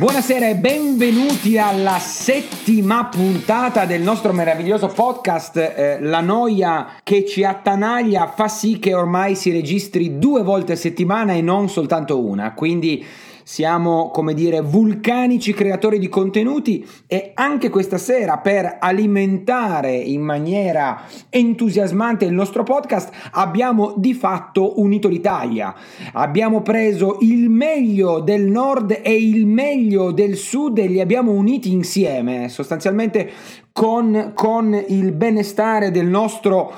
Buonasera e benvenuti alla settima puntata del nostro meraviglioso podcast. Eh, la noia che ci attanaglia fa sì che ormai si registri due volte a settimana e non soltanto una. Quindi siamo, come dire, vulcanici creatori di contenuti e anche questa sera per alimentare in maniera entusiasmante il nostro podcast abbiamo di fatto unito l'Italia. Abbiamo preso il meglio del nord e il meglio del sud e li abbiamo uniti insieme, sostanzialmente con, con il benestare del nostro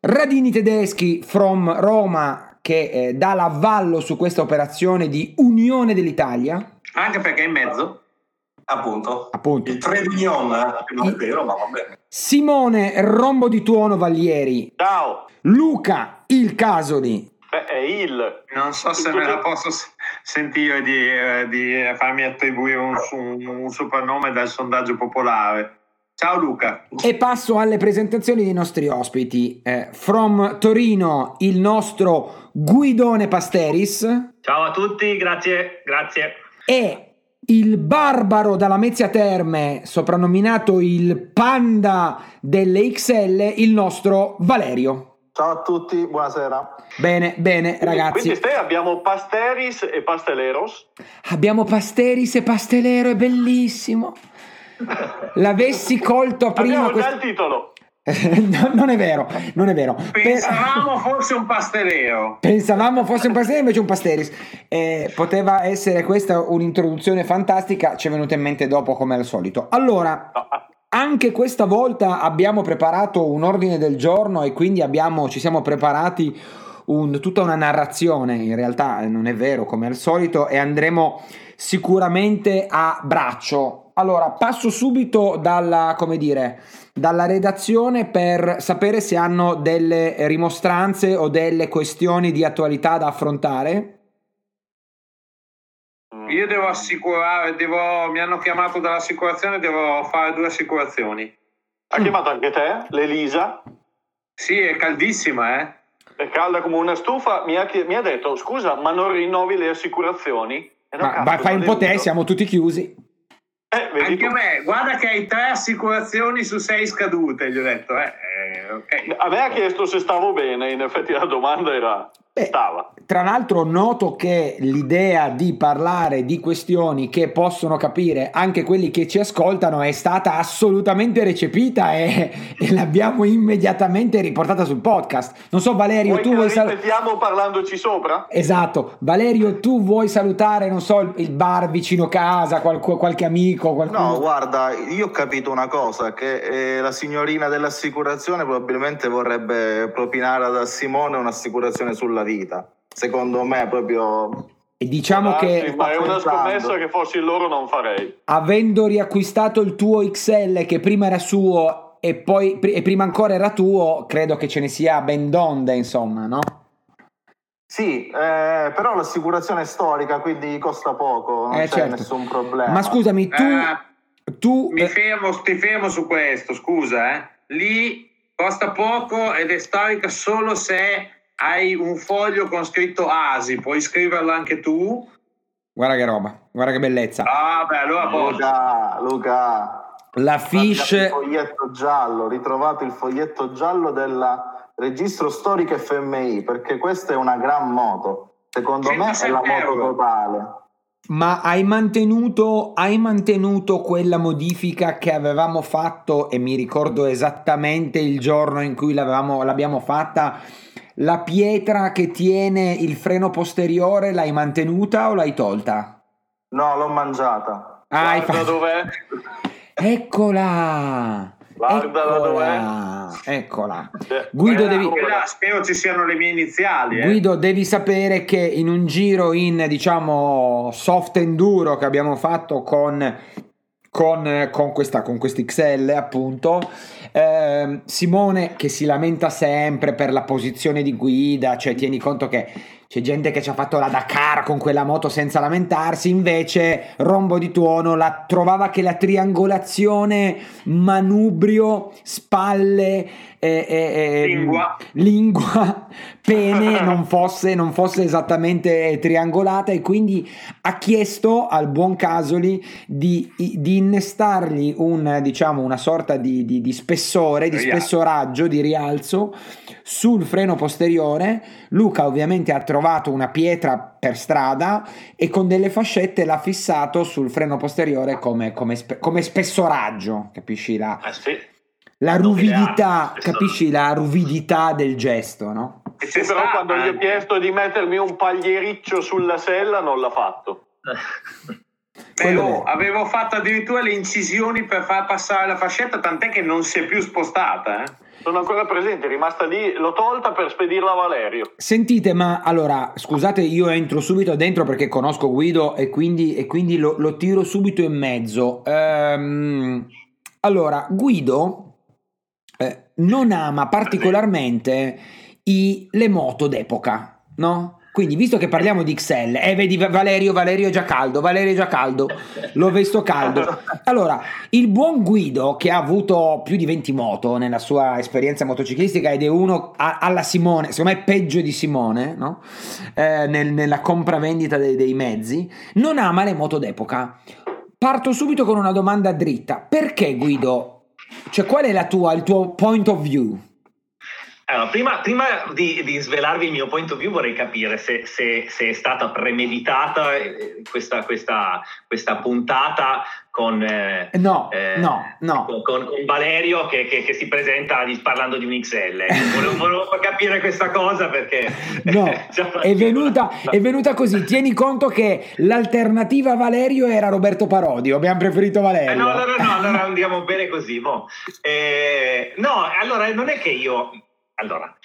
Radini tedeschi from Roma che eh, dà l'avvallo su questa operazione di unione dell'Italia. Anche perché è in mezzo. Appunto. Appunto. Il trade union, che non è vero, ma va bene. Simone Rombo di Tuono Vallieri. Ciao. Luca Il Casoli. Beh, è il. Non so se me la posso sentire di, eh, di farmi attribuire un, un, un soprannome dal sondaggio popolare. Ciao Luca. E passo alle presentazioni dei nostri ospiti. Eh, from Torino il nostro Guidone Pasteris. Ciao a tutti, grazie, grazie. E il barbaro dalla Mezzia Terme, soprannominato il panda delle XL, il nostro Valerio. Ciao a tutti, buonasera. Bene, bene, ragazzi. Quindi stai abbiamo Pasteris e Pasteleros. Abbiamo Pasteris e Pastelero, è bellissimo. L'avessi colto prima. Abbiamo già il titolo. no, non è vero, non è vero. Pensavamo per... fosse un pasteleo. Pensavamo fosse un pasteleo, invece un pasteris. Eh, poteva essere questa un'introduzione fantastica, ci è venuta in mente dopo come al solito. Allora, anche questa volta abbiamo preparato un ordine del giorno e quindi abbiamo, ci siamo preparati un, tutta una narrazione, in realtà non è vero come al solito, e andremo sicuramente a braccio allora, passo subito dalla, come dire, dalla redazione per sapere se hanno delle rimostranze o delle questioni di attualità da affrontare. Io devo assicurare, devo, mi hanno chiamato dall'assicurazione, devo fare due assicurazioni. Ha chiamato anche te, l'Elisa? Sì, è caldissima, eh? È calda come una stufa. Mi ha, mi ha detto, scusa, ma non rinnovi le assicurazioni? No, ma, cazzo, fai un po' te, siamo tutti chiusi. Eh, Anche a me, guarda che hai tre assicurazioni su sei scadute, gli ho detto. Eh, eh, okay. A me ha chiesto se stavo bene, in effetti la domanda era Beh, stava. Tra l'altro noto che l'idea di parlare di questioni che possono capire anche quelli che ci ascoltano è stata assolutamente recepita e, e l'abbiamo immediatamente riportata sul podcast. Non so Valerio, vuoi tu vuoi salutare... Ripetiamo parlandoci sopra? Esatto. Valerio, tu vuoi salutare, non so, il bar vicino casa, qualche, qualche amico? Qualcuno? No, guarda, io ho capito una cosa, che eh, la signorina dell'assicurazione probabilmente vorrebbe propinare da Simone un'assicurazione sulla vita. Secondo me proprio e diciamo ah, che sì, ma è una scommessa che fossi loro non farei. Avendo riacquistato il tuo XL che prima era suo e poi e prima ancora era tuo, credo che ce ne sia ben donde, insomma, no? Sì, eh, però l'assicurazione è storica, quindi costa poco, non eh, c'è certo. nessun problema. Ma scusami, tu, eh, tu mi fermo, ti fermo su questo, scusa, eh. Lì costa poco ed è storica solo se hai un foglio con scritto ASI, puoi scriverlo anche tu? Guarda che roba, guarda che bellezza. Ah, beh, allora Luca, Luca. La fish. Il foglietto giallo, ritrovato il foglietto giallo del registro storico FMI, perché questa è una gran moto. Secondo me è la moto totale. Ma hai mantenuto, hai mantenuto quella modifica che avevamo fatto e mi ricordo esattamente il giorno in cui l'abbiamo fatta la pietra che tiene il freno posteriore l'hai mantenuta o l'hai tolta? No, l'ho mangiata. Ah, hai fatto dov'è? Eccola! Guardala dov'è? Eccola. Guido, devi... spero ci siano le mie iniziali. Eh. Guido, devi sapere che in un giro in diciamo soft enduro che abbiamo fatto con con, con, questa, con XL appunto. Eh, Simone che si lamenta sempre per la posizione di guida cioè tieni conto che c'è gente che ci ha fatto la Dakar con quella moto senza lamentarsi, invece Rombo di Tuono la, trovava che la triangolazione manubrio, spalle, eh, eh, Lingua. lingua, pene non fosse, non fosse esattamente triangolata e quindi ha chiesto al buon Casoli di, di innestargli un, diciamo, una sorta di, di- di spessore, di spessoraggio, di rialzo sul freno posteriore. Luca ovviamente ha trovato una pietra per strada e con delle fascette l'ha fissato sul freno posteriore come, come spe- come spessoraggio, capisci la, Eh sì. la ruvidità, capisci la ruvidità del gesto, no? Sì, però stata quando gli ho anche- chiesto di mettermi un pagliericcio sulla sella non l'ha fatto. Beh, oh, avevo fatto addirittura le incisioni per far passare la fascetta, tant'è che non si è più spostata. Eh. Sono ancora presente, è rimasta lì, l'ho tolta per spedirla a Valerio. Sentite, ma allora, scusate, io entro subito dentro perché conosco Guido e quindi, e quindi lo, lo tiro subito in mezzo. Ehm, allora, Guido eh, non ama particolarmente i- le moto d'epoca, no? Quindi, visto che parliamo di XL, eh, vedi Valerio, Valerio è già caldo, Valerio è già caldo, l'ho visto caldo. Allora, il buon Guido, che ha avuto più di 20 moto nella sua esperienza motociclistica ed è uno alla Simone, secondo me peggio di Simone, no? Eh, nel- nella compravendita dei, dei mezzi, non ama le moto d'epoca. Parto subito con una domanda dritta. Perché Guido? Cioè, qual è tua, il tuo point of view? Allora, prima, prima di, di svelarvi il mio point of view vorrei capire se, se- se è stata premeditata eh, questa, questa- questa puntata con, eh, No, eh, no, no. con, con- Valerio che, che- che si presenta parlando di un XL. Volevo, volevo capire questa cosa perché... No, Già è venuta, è venuta così. Tieni conto che l'alternativa a Valerio era Roberto Parodio. Abbiamo preferito Valerio. Eh, no, allora no, allora andiamo bene così. mo. Eh, no, allora non è che io... Allora,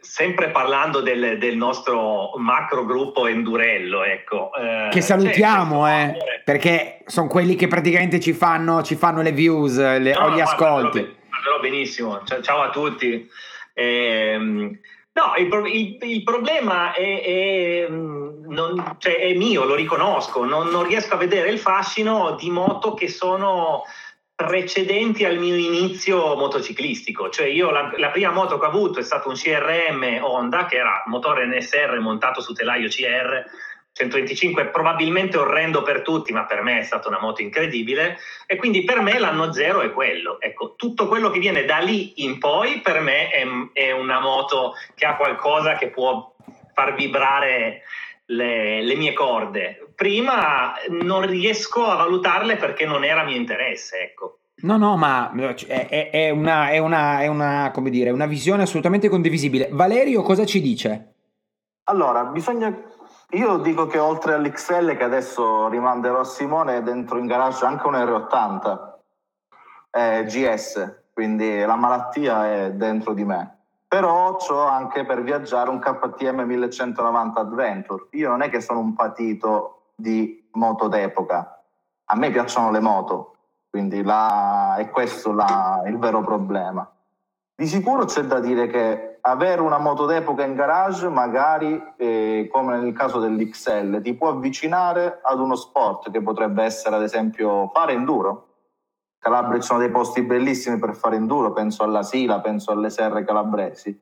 sempre parlando del, del nostro macro gruppo Endurello, ecco. eh, Che salutiamo, c'è eh, perché sono quelli che praticamente ci fanno, ci fanno le views le- No, o gli ascolti. Però, però benissimo, Ciao- ciao a tutti. Ehm, no, il, il- il problema è, è, mm, non- cioè, è mio, lo riconosco, non, non riesco a vedere il fascino di moto che sono precedenti al mio inizio motociclistico. Cioè io la, la prima moto che ho avuto è stato un CRM Honda, che era motore NSR montato su telaio CR, 125 probabilmente orrendo per tutti, ma per me è stata una moto incredibile e quindi per me l'anno zero è quello. Ecco, tutto quello che viene da lì in poi per me è, è una moto che ha qualcosa che può far vibrare le, le mie corde. Prima non riesco a valutarle perché non era mio interesse, ecco. No, no, ma è, è- è una, è una, è una, come dire, una visione assolutamente condivisibile. Valerio cosa ci dice? Allora, bisogna. Io dico che oltre all'XL che adesso rimanderò a Simone, dentro in garage anche un R80 eh, GS, quindi la malattia è dentro di me. Però ho anche per viaggiare un KTM 1190 Adventure. Io non è che sono un patito di moto d'epoca, a me piacciono le moto, quindi la- è questo la- il vero problema. Di sicuro c'è da dire che avere una moto d'epoca in garage, magari eh, come nel caso dell'XL, ti può avvicinare ad uno sport che potrebbe essere ad esempio fare enduro. Calabria ci sono dei posti bellissimi per fare enduro, penso alla Sila, penso alle serre calabresi,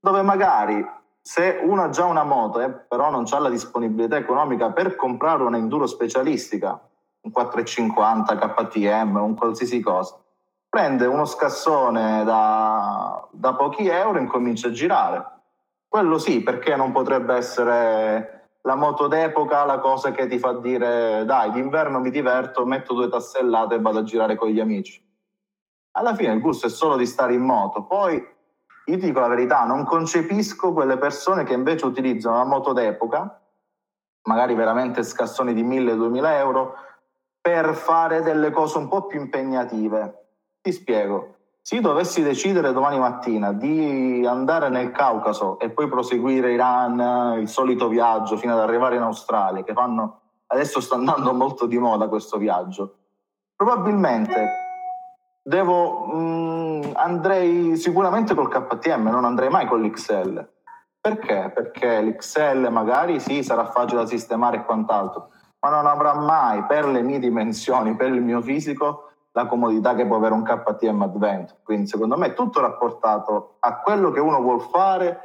dove magari se uno ha già una moto e però non ha la disponibilità economica per comprare una enduro specialistica, un 450 KTM, un qualsiasi cosa, prende uno scassone da, da pochi euro e incomincia a girare. Quello sì, perché non potrebbe essere la moto d'epoca la cosa che ti fa dire dai, d'inverno mi diverto, metto due tassellate e vado a girare con gli amici. Alla fine il gusto è solo di stare in moto. Poi io ti dico la verità, non concepisco quelle persone che invece utilizzano la moto d'epoca, magari veramente scassoni di 1000-2000 euro, per fare delle cose un po' più impegnative. Ti spiego. Se io dovessi decidere domani mattina di andare nel Caucaso e poi proseguire Iran, il solito viaggio fino ad arrivare in Australia, che fanno adesso sta andando molto di moda questo viaggio, probabilmente devo, mm, andrei sicuramente col KTM, non andrei mai con l'XL. Perché? Perché l'XL magari sì, sarà facile da sistemare e quant'altro, ma non avrà mai per le mie dimensioni, per il mio fisico, la comodità che può avere un KTM Advent. Quindi secondo me è tutto rapportato a quello che uno vuole fare,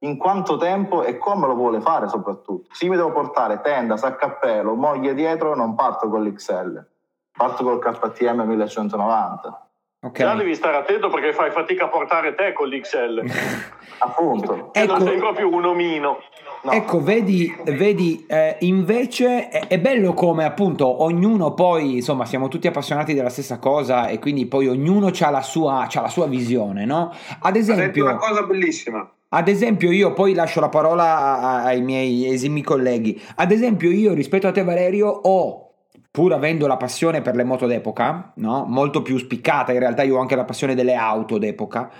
in quanto tempo e come lo vuole fare soprattutto. Se mi devo portare tenda, saccappello, moglie dietro, non parto con l'XL, parto col KTM 1190. Okay. Già devi stare attento perché fai fatica a portare te con l'XL. Appunto. E ecco, non sei proprio un omino. No. Ecco, vedi, vedi eh, invece è, è, bello come appunto ognuno poi, insomma, siamo tutti appassionati della stessa cosa e quindi poi ognuno ha la sua, la sua visione, no? Ad esempio... una cosa bellissima. Ad esempio, io poi lascio la parola ai miei esimi colleghi. Ad esempio, io rispetto a te, Valerio, ho pur avendo la passione per le moto d'epoca, no? molto più spiccata, in realtà io ho anche la passione delle auto d'epoca,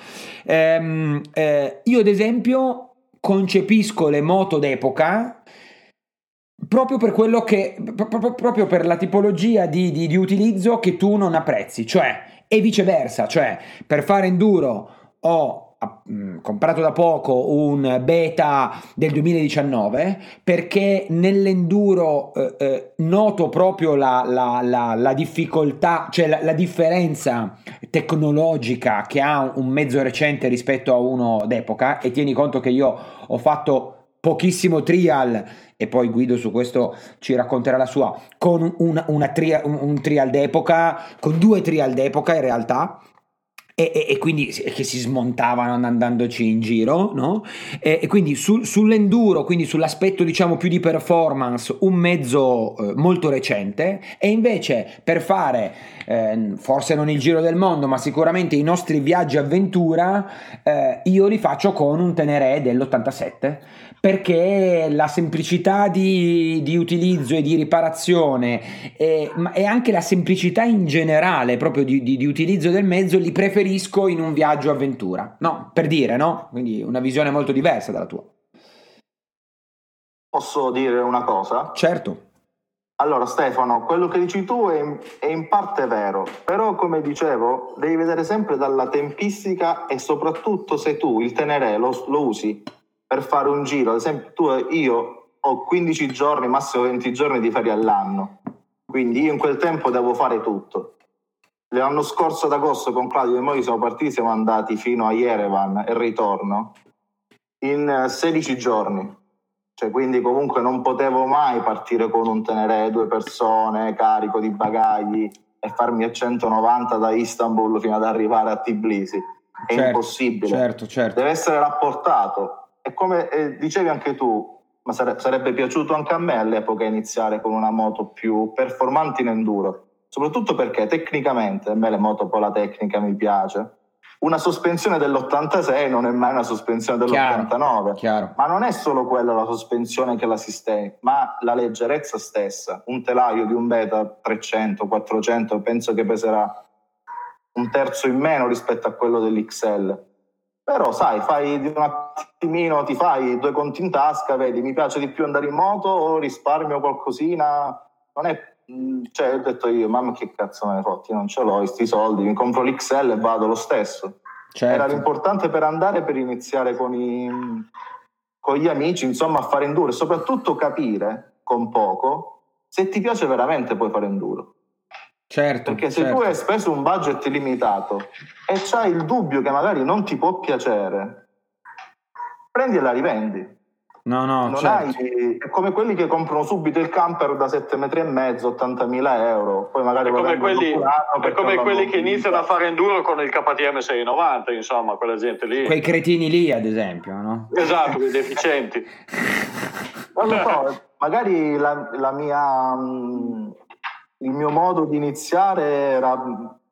ehm, eh, io ad esempio concepisco le moto d'epoca proprio per quello che, proprio per la tipologia di, di, di utilizzo che tu non apprezzi, cioè, e viceversa, cioè, per fare enduro ho comprato da poco un beta del 2019 perché nell'enduro eh, eh, noto proprio la, la, la, la difficoltà, cioè la, differenza tecnologica che ha un mezzo recente rispetto a uno d'epoca e tieni conto che io ho fatto pochissimo trial e poi Guido su questo ci racconterà la sua con una, una trial, un, un trial d'epoca con due trial d'epoca in realtà e, e, e, quindi che si smontavano andandoci in giro, no? E, e quindi sul, sull'enduro, quindi sull'aspetto diciamo più di performance, un mezzo eh, molto recente e invece per fare eh, forse non il giro del mondo, ma sicuramente i nostri viaggi avventura, eh, io li faccio con un Teneré dell'87 perché la semplicità di, di utilizzo e di riparazione e, e, anche la semplicità in generale proprio di, di, di, utilizzo del mezzo li preferisco in un viaggio avventura. No, per dire, no? Quindi una visione molto diversa dalla tua. Posso dire una cosa? Certo. Allora Stefano, quello che dici tu è in, è in, parte vero, però come dicevo devi vedere sempre dalla tempistica e soprattutto se tu il tenere lo, lo usi per fare un giro, ad esempio tu, io ho 15 giorni, massimo 20 giorni di ferie all'anno, quindi io in quel tempo devo fare tutto. L'anno scorso ad agosto con Claudio e noi siamo partiti, siamo andati fino a Yerevan e ritorno in 16 giorni. Cioè, quindi comunque non potevo mai partire con un tenere due persone, carico di bagagli e farmi a 190 da Istanbul fino ad arrivare a Tbilisi. È certo, impossibile. Certo, certo. Deve essere rapportato e come eh, dicevi anche tu, ma sare- sarebbe piaciuto anche a me all'epoca iniziare con una moto più performante in enduro, soprattutto perché tecnicamente a me le moto poi la tecnica mi piace. Una sospensione dell'86 non è mai una sospensione dell'89, chiaro, chiaro. ma non è solo quella la sospensione che la sistemi, ma la leggerezza stessa. Un telaio di un beta 300, 400, penso che peserà un terzo in meno rispetto a quello dell'XL però sai, fai di un attimino, ti fai due conti in tasca, vedi, mi piace di più andare in moto o risparmio qualcosina. Non è, mm, cioè, ho detto io, mamma che cazzo me ne fotti, non ce l'ho, questi soldi, mi compro l'XL e vado lo stesso. Certo. Era l'importante per andare, per iniziare con, i, con gli amici, insomma, a fare enduro e soprattutto capire con poco se ti piace veramente puoi fare enduro. Certo, Perché se certo. tu hai speso un budget limitato e c'hai il dubbio che magari non ti può piacere, prendi e la rivendi. No, no, certo. hai, è come quelli che comprano subito il camper da 7 metri e mezzo, 80.000 euro. Poi magari è come quelli, è come quelli che iniziano a fare enduro con il KTM 690, insomma, quella gente lì. Quei cretini lì, ad esempio, no? Esatto, quei deficienti. non lo so, magari la, la mia il mio modo di iniziare era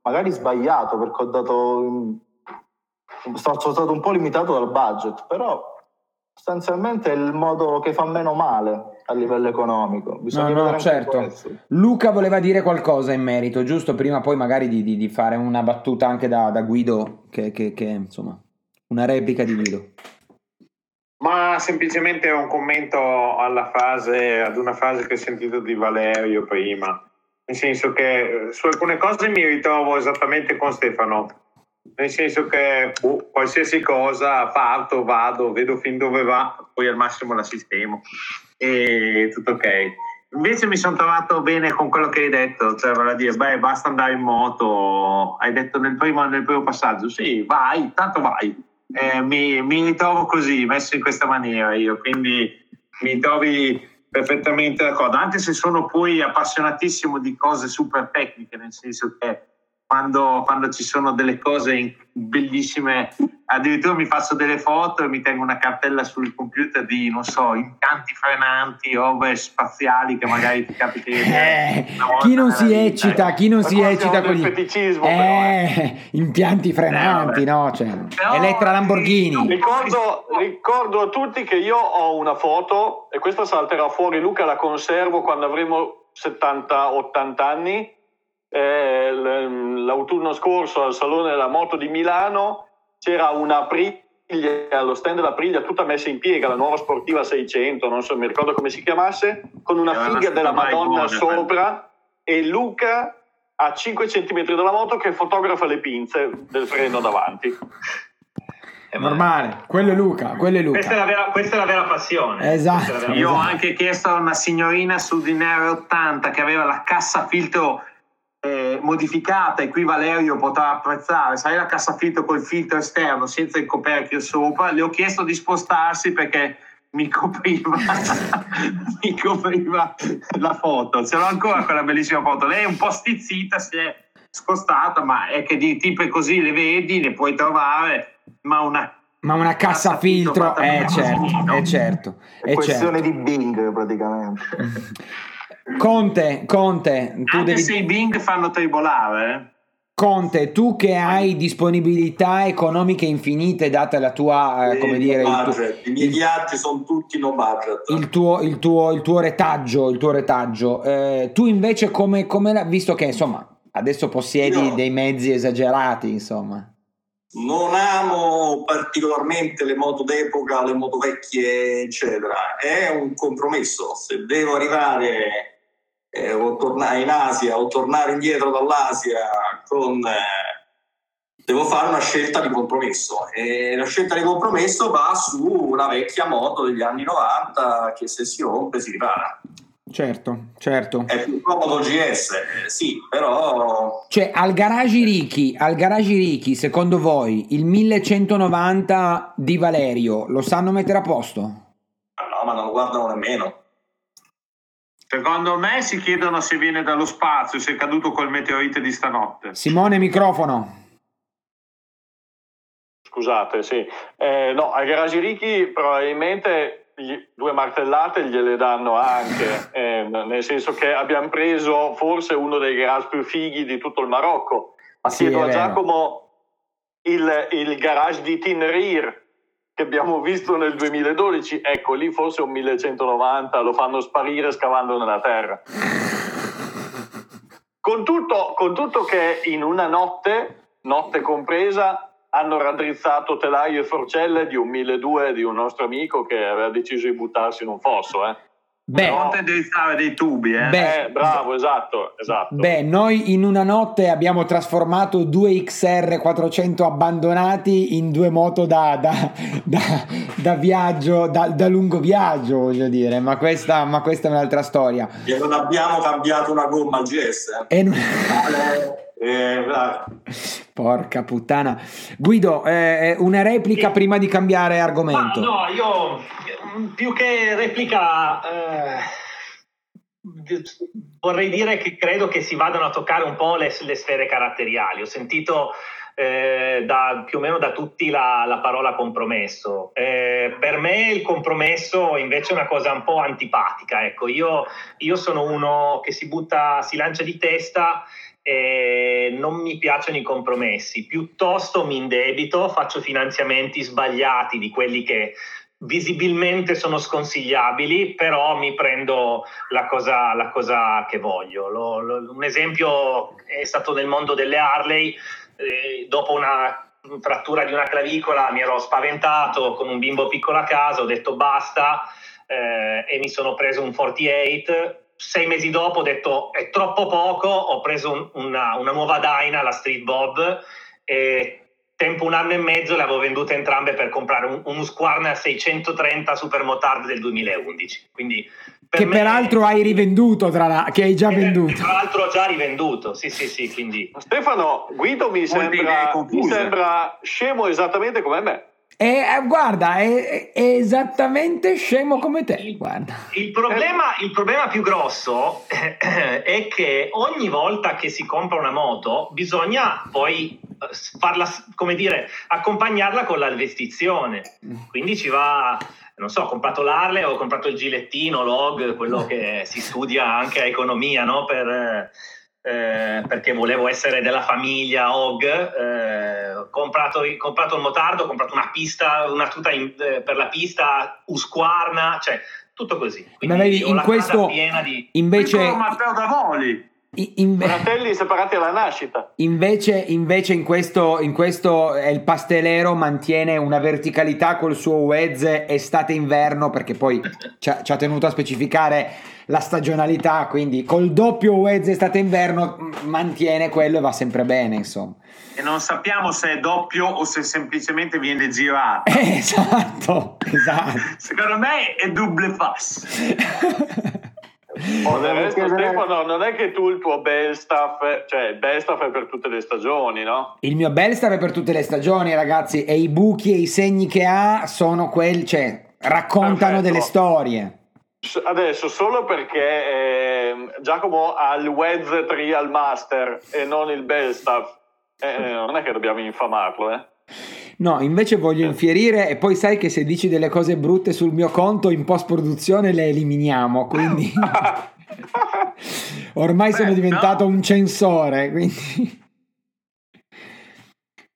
magari sbagliato perché ho dato sono stato un po' limitato dal budget però sostanzialmente è il modo che fa meno male a livello economico. Bisogna no no certo. Luca voleva dire qualcosa in merito giusto? Prima poi magari di, di, di fare una battuta anche da, da Guido che, che, che insomma una replica di Guido. Ma semplicemente un commento alla fase, ad una frase che ho sentito di Valerio prima nel senso che eh, su alcune cose mi ritrovo esattamente con Stefano. nel senso che boh, qualsiasi cosa parto, vado, vedo fin dove va, poi al massimo la sistemo e tutto ok. Invece mi sono trovato bene con quello che hai detto, cioè vale a dire, beh, basta andare in moto, hai detto nel primo, nel primo passaggio, sì, vai, tanto vai. Eh, mi, mi ritrovo così, messo in questa maniera io, quindi mi trovi perfettamente d'accordo, anche se sono poi appassionatissimo di cose super tecniche, nel senso che quando, quando ci sono delle cose bellissime, addirittura mi faccio delle foto e mi tengo una cartella sul computer di, non so, impianti frenanti, robe spaziali che magari ti capita vedere. Eh, chi non si vita, eccita, chi non si eccita con gli feticismo, eh, però, eh. impianti frenanti, eh, no? Cioè, però, Elettra Lamborghini. Ricordo, ricordo a tutti che io ho una foto e questa salterà fuori, Luca la conservo quando avremo 70-80 anni eh, l'autunno scorso al Salone della Moto di Milano c'era una Aprilia, allo stand della Aprilia tutta messa in piega, la nuova sportiva 600, non so, mi ricordo come si chiamasse, con una figa della Madonna buona, sopra e Luca a 5 cm dalla moto che fotografa le pinze del freno davanti. È normale, quello è Luca, quello è Luca. Questa è la vera, è la vera passione. Esatto. Vera Io ho anche chiesto a una signorina su di Nero 80 che aveva la cassa filtro eh, modificata e qui Valerio potrà apprezzare, sai la cassafitto col filtro esterno senza il coperchio sopra, le ho chiesto di spostarsi perché mi copriva, mi copriva la foto, ce l'ho ancora quella bellissima foto, lei è un po' stizzita, si è scostata, ma è che di tipo così le vedi, le puoi trovare, ma una ma una cassa filtro, eh, certo, è certo, è questione certo. di Bing praticamente. Conte, Conte, tu Anche devi... se i Bing fanno tribolare. Eh. Conte, tu che hai disponibilità economiche infinite data la tua, eh, come dire, budget. Tu, i miei viaggi sono tutti no budget. Il tuo, il tuo, il tuo retaggio, il tuo retaggio. Eh, tu invece come, come, visto che insomma adesso possiedi Io... dei mezzi esagerati, insomma. Non amo particolarmente le moto d'epoca, le moto vecchie, eccetera. È un compromesso. Se devo arrivare eh, o tornare in Asia o tornare indietro dall'Asia con... Eh, devo fare una scelta di compromesso e la scelta di compromesso va su una vecchia moto degli anni 90 che se si rompe si ripara. Certo, certo. È più comodo GS, eh, sì, però... Cioè, al garage Ricky, al garage Ricky, secondo voi, il 1190 di Valerio lo sanno mettere a posto? No, ma non lo guardano nemmeno. Secondo me si chiedono se viene dallo spazio, se è caduto col meteorite di stanotte. Simone, microfono. Scusate, sì. Eh, no, ai garage ricchi probabilmente due martellate gliele danno anche, eh, nel senso che abbiamo preso forse uno dei garage più fighi di tutto il Marocco. Ma sì, chiedo a Giacomo il, il garage di Tinrir che abbiamo visto nel 2012, ecco lì forse un 1190 lo fanno sparire scavando nella terra. Con tutto, con tutto che in una notte, notte compresa, hanno raddrizzato telaio e forcelle di un 1200 di un nostro amico che aveva deciso di buttarsi in un fosso. Eh. Beh, non indirizzare dei tubi, eh. Beh, eh, bravo, esatto, esatto. Beh, noi in una notte abbiamo trasformato due XR 400 abbandonati in due moto da, da, da, da viaggio, da, lungo viaggio, voglio dire, ma questa, ma questa, è un'altra storia. E non abbiamo cambiato una gomma al GS. Eh. E non... Eh, Porca puttana. Guido, eh, una replica sì. prima di cambiare argomento. Ma no, io più che replica, eh, vorrei dire che credo che si vadano a toccare un po' le, le sfere caratteriali. Ho sentito eh, da, più o meno da tutti la, la parola compromesso. Eh, per me il compromesso invece è una cosa un po' antipatica. Ecco, io, io sono uno che si butta, si lancia di testa e non mi piacciono i compromessi, piuttosto mi indebito, faccio finanziamenti sbagliati di quelli che visibilmente sono sconsigliabili, però mi prendo la cosa, la cosa che voglio. Lo, lo, un esempio è stato nel mondo delle Harley, eh, dopo una frattura di una clavicola mi ero spaventato con un bimbo piccolo a casa, ho detto basta eh, e mi sono preso un 48. Sei mesi dopo ho detto è troppo poco, ho preso un, una, una nuova Dyna, la Street Bob, e tempo un anno e mezzo le avevo vendute entrambe per comprare un, un Husqvarna 630 Supermotard del 2011. Quindi per che me- peraltro hai rivenduto, tra la... che hai già eh, venduto. Tra l'altro ho già rivenduto, sì sì sì, quindi... Stefano, Guido mi sembra, mi sembra scemo esattamente come me. E eh, guarda, è, è esattamente scemo come te. Guarda. Il problema, il problema più grosso eh, è che ogni volta che si compra una moto bisogna poi eh, farla, come dire, accompagnarla con la vestizione. Quindi ci va, non so, ho comprato l'Arle, ho comprato il gilettino, log, quello che si studia anche a economia, no? Per, eh, perché volevo essere della famiglia OG, eh, ho comprato, comprato il motardo, ho comprato una pista, una tuta in- eh, per la pista, Husqvarna, cioè tutto così. Quindi Ma vedi, ho in questo piena di... invece, Matteo Davoli. I- inve- Fratelli separati alla nascita. invece, invece in, questo, in questo eh, il pastelero mantiene una verticalità col suo Wez estate-inverno perché poi ci ha, ci ha tenuto a specificare la stagionalità, quindi col doppio Wez estate-inverno mantiene quello e va sempre bene, insomma. E non sappiamo se è doppio o se semplicemente viene girato. Eh, esatto, esatto. Secondo me è double pass. Oh, del resto, Stefano, non è che tu il tuo bel staff, cioè il bel staff è per tutte le stagioni, no? Il mio Belstar è per tutte le stagioni, ragazzi, e i buchi e i segni che ha sono quelli, cioè, raccontano Perfetto. delle storie. Adesso solo perché ehm, Giacomo ha il Wez Trial Master e non il bel staff, eh, non è che dobbiamo infamarlo, eh? No, invece voglio infierire e poi sai che se dici delle cose brutte sul mio conto in post produzione le eliminiamo, quindi ormai Beh, sono diventato no. un censore, quindi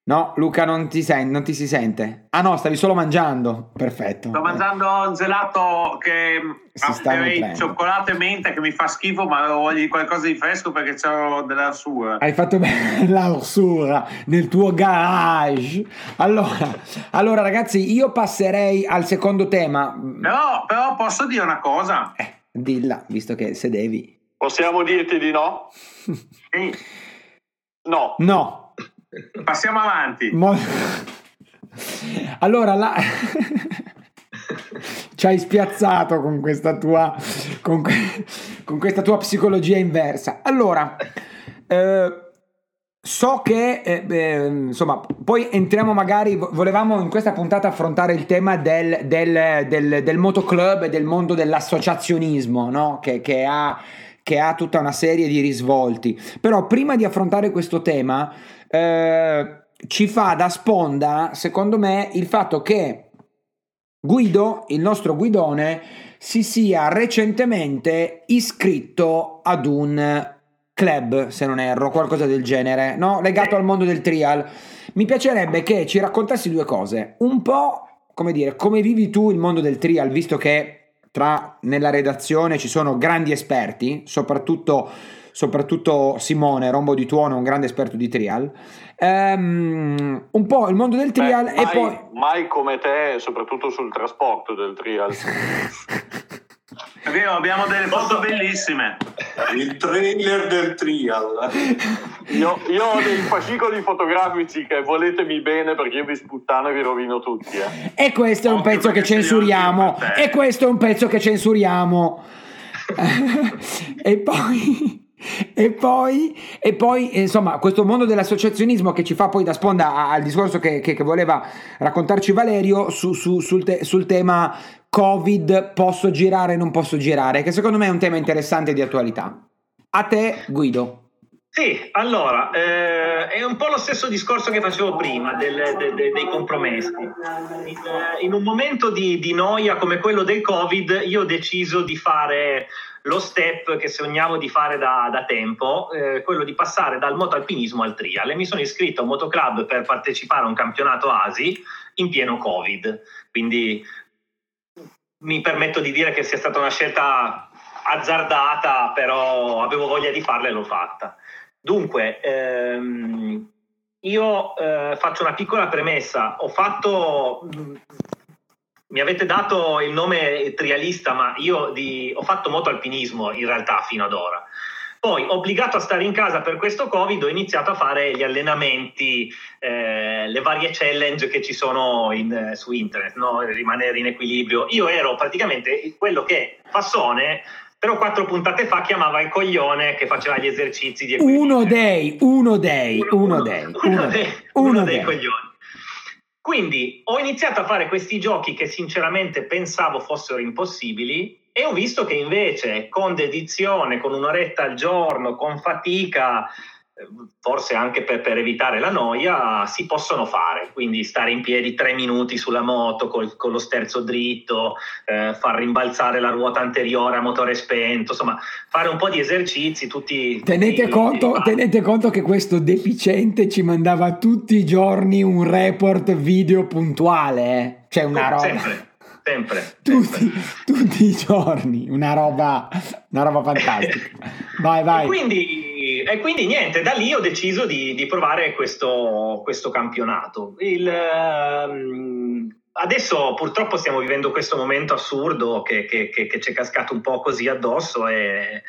No, Luca non ti, sen- non ti si sente. Ah no, stavi solo mangiando. Perfetto. Sto mangiando un gelato che nutrendo. cioccolato e menta che mi fa schifo, ma voglio di qualcosa di fresco perché c'ho della sua. Hai fatto bene la orsura nel tuo garage. Allora, allora, ragazzi, io passerei al secondo tema. Però, però posso dire una cosa? Eh, dilla, visto che sedevi. Possiamo dirti di no? Sì, No. No. Passiamo avanti. Mo- allora, la... ci hai spiazzato con questa tua, con, que- con questa tua psicologia inversa. Allora, eh, so che, eh, eh, insomma, poi entriamo magari, vo- volevamo in questa puntata affrontare il tema del, del, del, del motoclub e del mondo dell'associazionismo, no? Che, che ha che ha tutta una serie di risvolti. Però prima di affrontare questo tema, eh, ci fa da sponda, secondo me, il fatto che Guido, il nostro guidone, si sia recentemente iscritto ad un club, se non erro, qualcosa del genere, no? legato al mondo del trial. Mi piacerebbe che ci raccontassi due cose. Un po', come dire, come vivi tu il mondo del trial, visto che tra nella redazione ci sono grandi esperti, soprattutto, soprattutto Simone Rombo di Tuono, un grande esperto di trial. Ehm, un po' il mondo del trial Beh, e mai, poi... mai come te, soprattutto sul trasporto del trial. Abbiamo delle foto bellissime. Il trailer del trial. Io, io ho dei fascicoli fotografici che voletemi bene perché io vi sputtano e vi rovino tutti. Eh. E questo è un pezzo che censuriamo. E questo è un pezzo che censuriamo. e poi. E poi, e poi, insomma, questo mondo dell'associazionismo che ci fa poi da sponda al discorso che, che- che voleva raccontarci Valerio su- su- sul, te- sul tema Covid, posso girare, non posso girare, che secondo me è un tema interessante di attualità. A te, Guido. Sì, allora, eh, è un po' lo stesso discorso che facevo prima del- de- de- dei compromessi. In un momento di, di noia come quello del Covid, io ho deciso di fare lo step che sognavo di fare da, da tempo, eh, quello di passare dal motoalpinismo al trial. E mi sono iscritto a un motoclub per partecipare a un campionato ASI in pieno Covid. Quindi mi permetto di dire che sia stata una scelta azzardata, però avevo voglia di farla e l'ho fatta. Dunque, ehm, io eh, faccio una piccola premessa. Ho fatto, mh, mi avete dato il nome trialista, ma io di- ho fatto motoalpinismo in realtà fino ad ora. Poi, obbligato a stare in casa per questo Covid, ho iniziato a fare gli allenamenti, eh, le varie challenge che ci sono in, eh, su internet, no? rimanere in equilibrio. Io ero praticamente quello che Fassone però quattro puntate fa chiamava il coglione che faceva gli esercizi di equilibrio. Uno dei, uno dei, uno, uno dei, uno, uno dei, uno dei coglioni. Quindi ho iniziato a fare questi giochi che sinceramente pensavo fossero impossibili e ho visto che invece con dedizione, con un'oretta al giorno, con fatica, forse anche per, per, evitare la noia, si possono fare. Quindi stare in piedi tre minuti sulla moto col, con lo sterzo dritto, eh, far rimbalzare la ruota anteriore a motore spento, insomma, fare un po' di esercizi. Tutti, tenete, tutti, conto, tutti tenete conto che questo deficiente ci mandava tutti i giorni un report video puntuale, eh? cioè una roba. Sempre sempre. Tutti, tutti, i giorni, una roba, una roba fantastica. Vai, vai. E quindi, e quindi, niente, da lì ho deciso di, di provare questo, questo campionato. Il, um, adesso purtroppo stiamo vivendo questo momento assurdo che, che, che, che ci è cascato un po' così addosso e...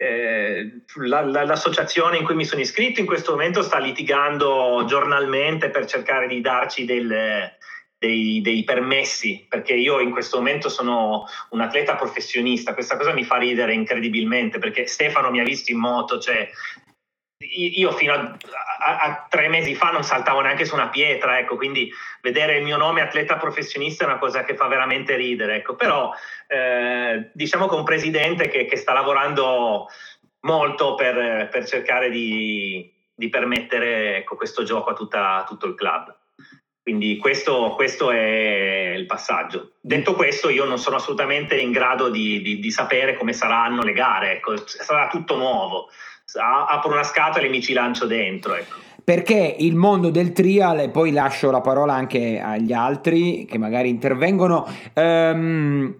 Eh, la, la, l'associazione in cui mi sono iscritto in questo momento sta litigando giornalmente per cercare di darci del, dei, dei, permessi, perché io in questo momento sono un atleta professionista, questa cosa mi fa ridere incredibilmente, perché Stefano mi ha visto in moto, cioè io fino a, a, a, tre mesi fa non saltavo neanche su una pietra, ecco, quindi vedere il mio nome atleta professionista è una cosa che fa veramente ridere, ecco, però eh, diciamo che un presidente che, che sta lavorando molto per, per cercare di, di permettere ecco, questo gioco a, tutta, a tutto il club. Quindi questo, questo, è il passaggio. Detto questo, io non sono assolutamente in grado di, di, di sapere come saranno le gare, ecco. sarà tutto nuovo. Apro una scatola e mi ci lancio dentro. Ecco. Perché il mondo del trial, e poi lascio la parola anche agli altri che magari intervengono, um,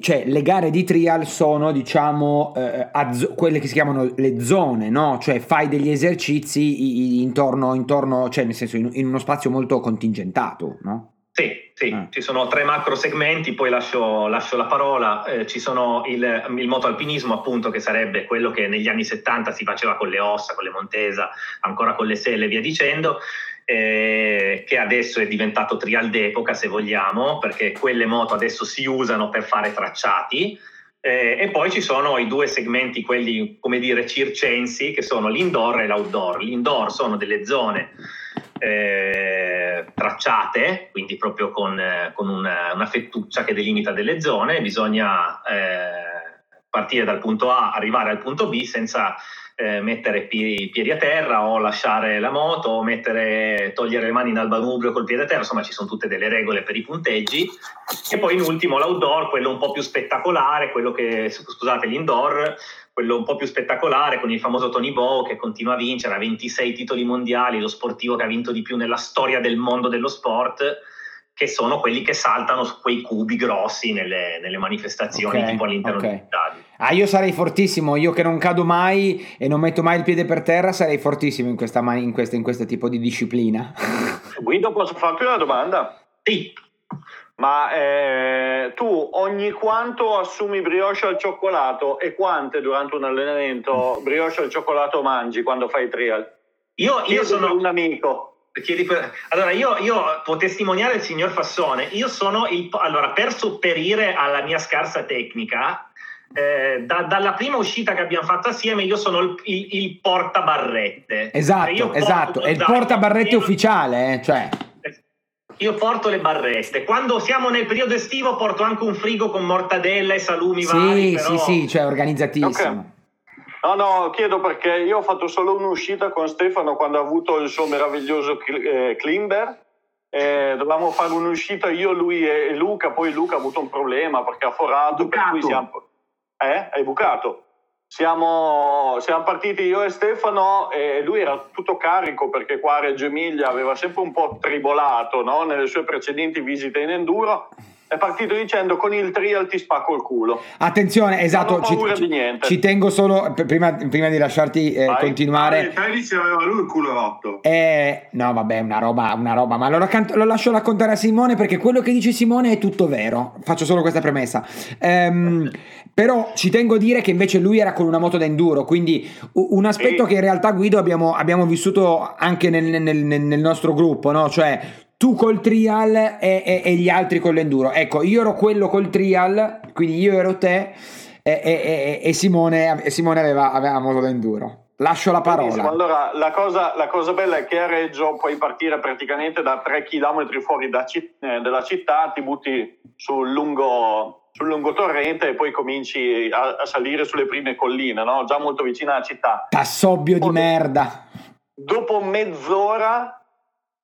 cioè le gare di trial sono diciamo eh, zo- quelle che si chiamano le zone no cioè fai degli esercizi intorno, intorno cioè nel senso in, in uno spazio molto contingentato no? Sì, sì, ah. ci sono tre macro segmenti, poi lascio, lascio la parola, eh, ci sono il, il motoalpinismo appunto che sarebbe quello che negli anni 70 si faceva con le ossa, con le montesa, ancora con le selle e via dicendo, eh, che adesso è diventato trial d'epoca se vogliamo, perché quelle moto adesso si usano per fare tracciati. Eh, e poi ci sono i due segmenti, quelli come dire circensi, che sono l'indoor e l'outdoor. L'indoor sono delle zone eh, tracciate, quindi proprio con, con una, una, fettuccia che delimita delle zone, bisogna eh, partire dal punto A, arrivare al punto B senza eh, mettere i piedi a terra o lasciare la moto o mettere, togliere le mani dal manubrio col piede a terra, insomma ci sono tutte delle regole per i punteggi. E poi in ultimo l'outdoor, quello un po' più spettacolare, quello che, scusate, l'indoor, quello un po' più spettacolare con il famoso Tony Bow che continua a vincere, ha 26 titoli mondiali, lo sportivo che ha vinto di più nella storia del mondo dello sport che sono quelli che saltano su quei cubi grossi nelle, nelle manifestazioni okay, tipo all'interno okay. degli stadi. Ah, io sarei fortissimo, io che non cado mai e non metto mai il piede per terra, sarei fortissimo in, questa, in, questa, in questo tipo di disciplina. Guido, posso farti una domanda? Sì. Ma eh, tu ogni quanto assumi brioche al cioccolato e quante durante un allenamento brioche al cioccolato mangi quando fai trial? Io, io sono un amico. Allora, io, io, può testimoniare il signor Fassone, io sono il... Allora, per sopperire alla mia scarsa tecnica, eh, da, dalla prima uscita che abbiamo fatto assieme, io sono il, il, il portabarrette. Esatto, cioè esatto, è il portabarrette io, ufficiale, eh, cioè. Io porto le barrette. Quando siamo nel periodo estivo porto anche un frigo con mortadella e salumi sì, vari. Però... Sì, sì, cioè organizzatissimo. Okay. No, no, chiedo perché io ho fatto solo un'uscita con Stefano quando ha avuto il suo meraviglioso eh, Klimber. Eh, dovevamo fare un'uscita io, lui e Luca, poi Luca ha avuto un problema perché ha forato, bucato. per cui siamo... Eh? Hai bucato? Siamo, siamo, partiti io e Stefano e lui era tutto carico perché qua a Reggio Emilia aveva sempre un po' tribolato no? nelle sue precedenti visite in enduro è partito dicendo con il trial ti spacco il culo. Attenzione, esatto, Non ho ci, paura ci- di niente. ci tengo solo, prima, prima di lasciarti eh, Vai. Continuare, il 13 aveva lui il culo rotto. Eh, no, vabbè, una roba, una roba, ma lo, raccanto- lo lascio raccontare a Simone perché quello che dice Simone è tutto vero. Faccio solo questa premessa. Ehm, però ci tengo a dire che invece lui era con una moto da enduro, quindi un aspetto Sì. che in realtà Guido abbiamo, abbiamo vissuto anche nel, nel- nel- nel nostro gruppo, no? Cioè tu col trial e, e- e gli altri con l'enduro. Ecco, io ero quello col trial, quindi io ero te e, e- Simone, Simone aveva, aveva moto da enduro. Lascio la Benissimo, parola. Allora, la cosa, la cosa bella è che a Reggio puoi partire praticamente da 3 km fuori da eh, dalla città, ti butti sul lungo, sul lungo torrente e poi cominci a, a salire sulle prime colline, no? già molto vicino alla città. Tassobbio di merda. Dopo mezz'ora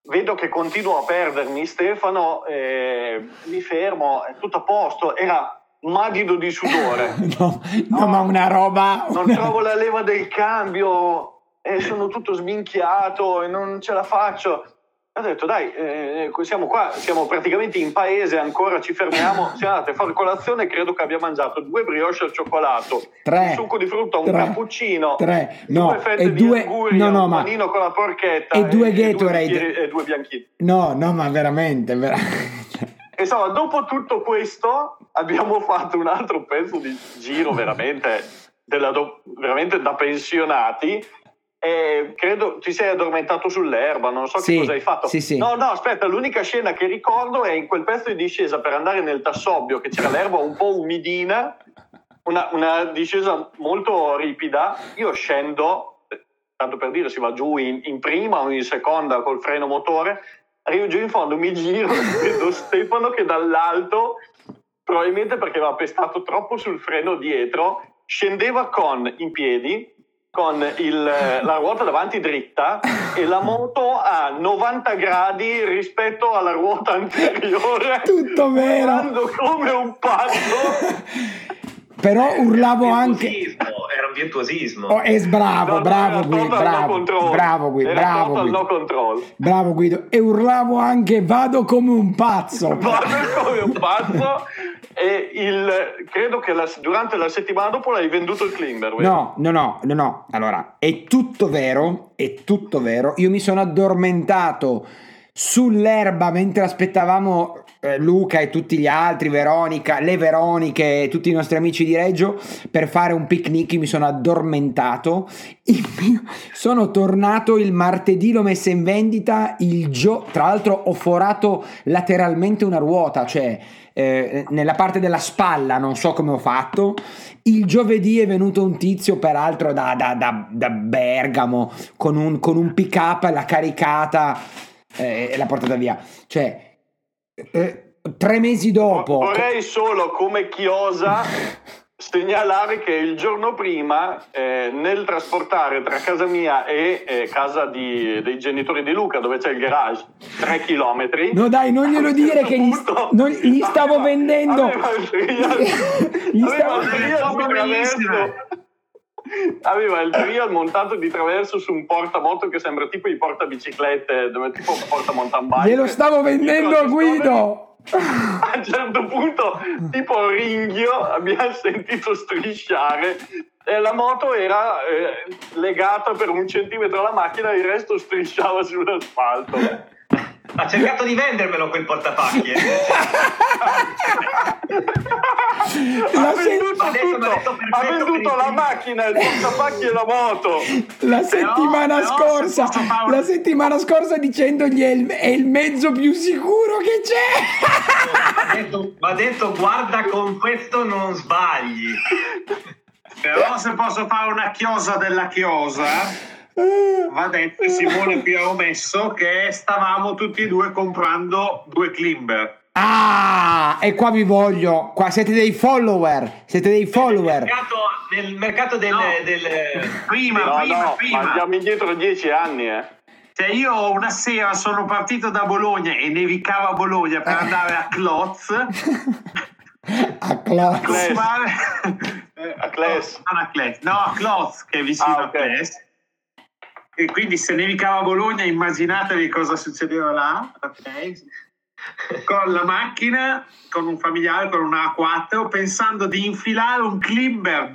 vedo che continuo a perdermi, Stefano, eh, mi fermo, è tutto a posto, era magido di sudore. No, no, ma una roba. non trovo la leva del cambio e sono tutto sminchiato e non ce la faccio. Ho detto, dai, eh, siamo qua, siamo praticamente in paese, ancora ci fermiamo, siamo andati a fare colazione, credo che abbia mangiato due brioche al cioccolato, Tre. un succo di frutta, un Tre. cappuccino, Tre. No, due fette e di due- anguria, no, no, un ma- panino con la porchetta e due Gatorade. e due bianchini. No, no, ma veramente, veramente. Insomma, dopo tutto questo abbiamo fatto un altro pezzo di giro veramente, della veramente da pensionati. E credo ti sei addormentato sull'erba, non so Sì, che cosa hai fatto. sì, sì. No, no, aspetta, l'unica scena che ricordo è in quel pezzo di discesa per andare nel tassobbio, che c'era l'erba un po' umidina, una, una discesa molto ripida. Io scendo, eh, tanto per dire, si va giù in, in prima o in seconda col freno motore, arrivo giù in fondo, mi giro e vedo Stefano che dall'alto, probabilmente perché aveva pestato troppo sul freno dietro, scendeva con in piedi, con il- la ruota davanti dritta e la moto a 90 gradi rispetto alla ruota anteriore. Tutto vero. Come un pazzo. Però urlavo anche. Era un virtuosismo. Oh, es bravo, No, no, bravo era Guido, total no bravo, control. bravo Guido, bravo Guido. no control. Bravo Guido. E urlavo anche vado come un pazzo. Vado come un pazzo e il, credo che la- durante la settimana dopo l'hai venduto il Klimber. No, no, no, no, no. Allora, è tutto vero, è tutto vero. Io mi sono addormentato sull'erba mentre aspettavamo Luca e tutti gli altri, Veronica, le Veroniche tutti i nostri amici di Reggio per fare un picnic. Mi sono addormentato. Sono tornato il martedì, l'ho messa in vendita. Il gio- Tra l'altro, ho forato lateralmente una ruota, cioè eh, nella parte della spalla, non so come ho fatto. Il giovedì è venuto un tizio, peraltro da, da- da- da Bergamo, con un, con un pick up, l'ha caricata eh, e l'ha portata via. Cioè, eh, tre mesi dopo. Vorrei solo come chiosa segnalare che il giorno prima eh, nel trasportare tra casa mia e eh, casa di- dei genitori di Luca dove c'è il garage 3 chilometri No dai, non glielo dire che gli, non- gli stavo aveva- vendendo. aveva il Gli aveva stavo- traverso aveva il trial montato di traverso su un portamoto che sembra tipo i portabiciclette dove tipo un porta mountain bike Glielo stavo vendendo a Guido. a un certo punto, tipo ringhio, abbiamo sentito strisciare e la moto era eh, legata per un centimetro alla macchina, il resto strisciava sull'asfalto. Ha cercato di vendermelo quel portapacchi. eh. Ha venduto Ma tutto, detto ha venduto la macchina, il portapacchi e la moto. La settimana però, scorsa, un- la settimana scorsa dicendogli è il, è il mezzo più sicuro che c'è. Mi ha detto, guarda con questo non sbagli. Però se posso fare una chiosa della chiosa, va detto che Simone qui ha omesso che stavamo tutti e due comprando due Klimber. Ah, e qua vi voglio. Qua siete dei follower. Siete dei Nel follower. mercato, nel mercato del, No. del- Prima, No, prima, no, ma prima. andiamo indietro dieci anni, eh. Cioè io una sera sono partito da Bologna e nevicava a Bologna per andare a Klotz. A. Eh, A Cles. no, a Cles. No, a Klotz che è vicino Ah, ok. a Cles. E quindi se nevicava a Bologna immaginatevi cosa succedeva là. ok? con la macchina, con un familiare, con una A4, pensando di infilare un climber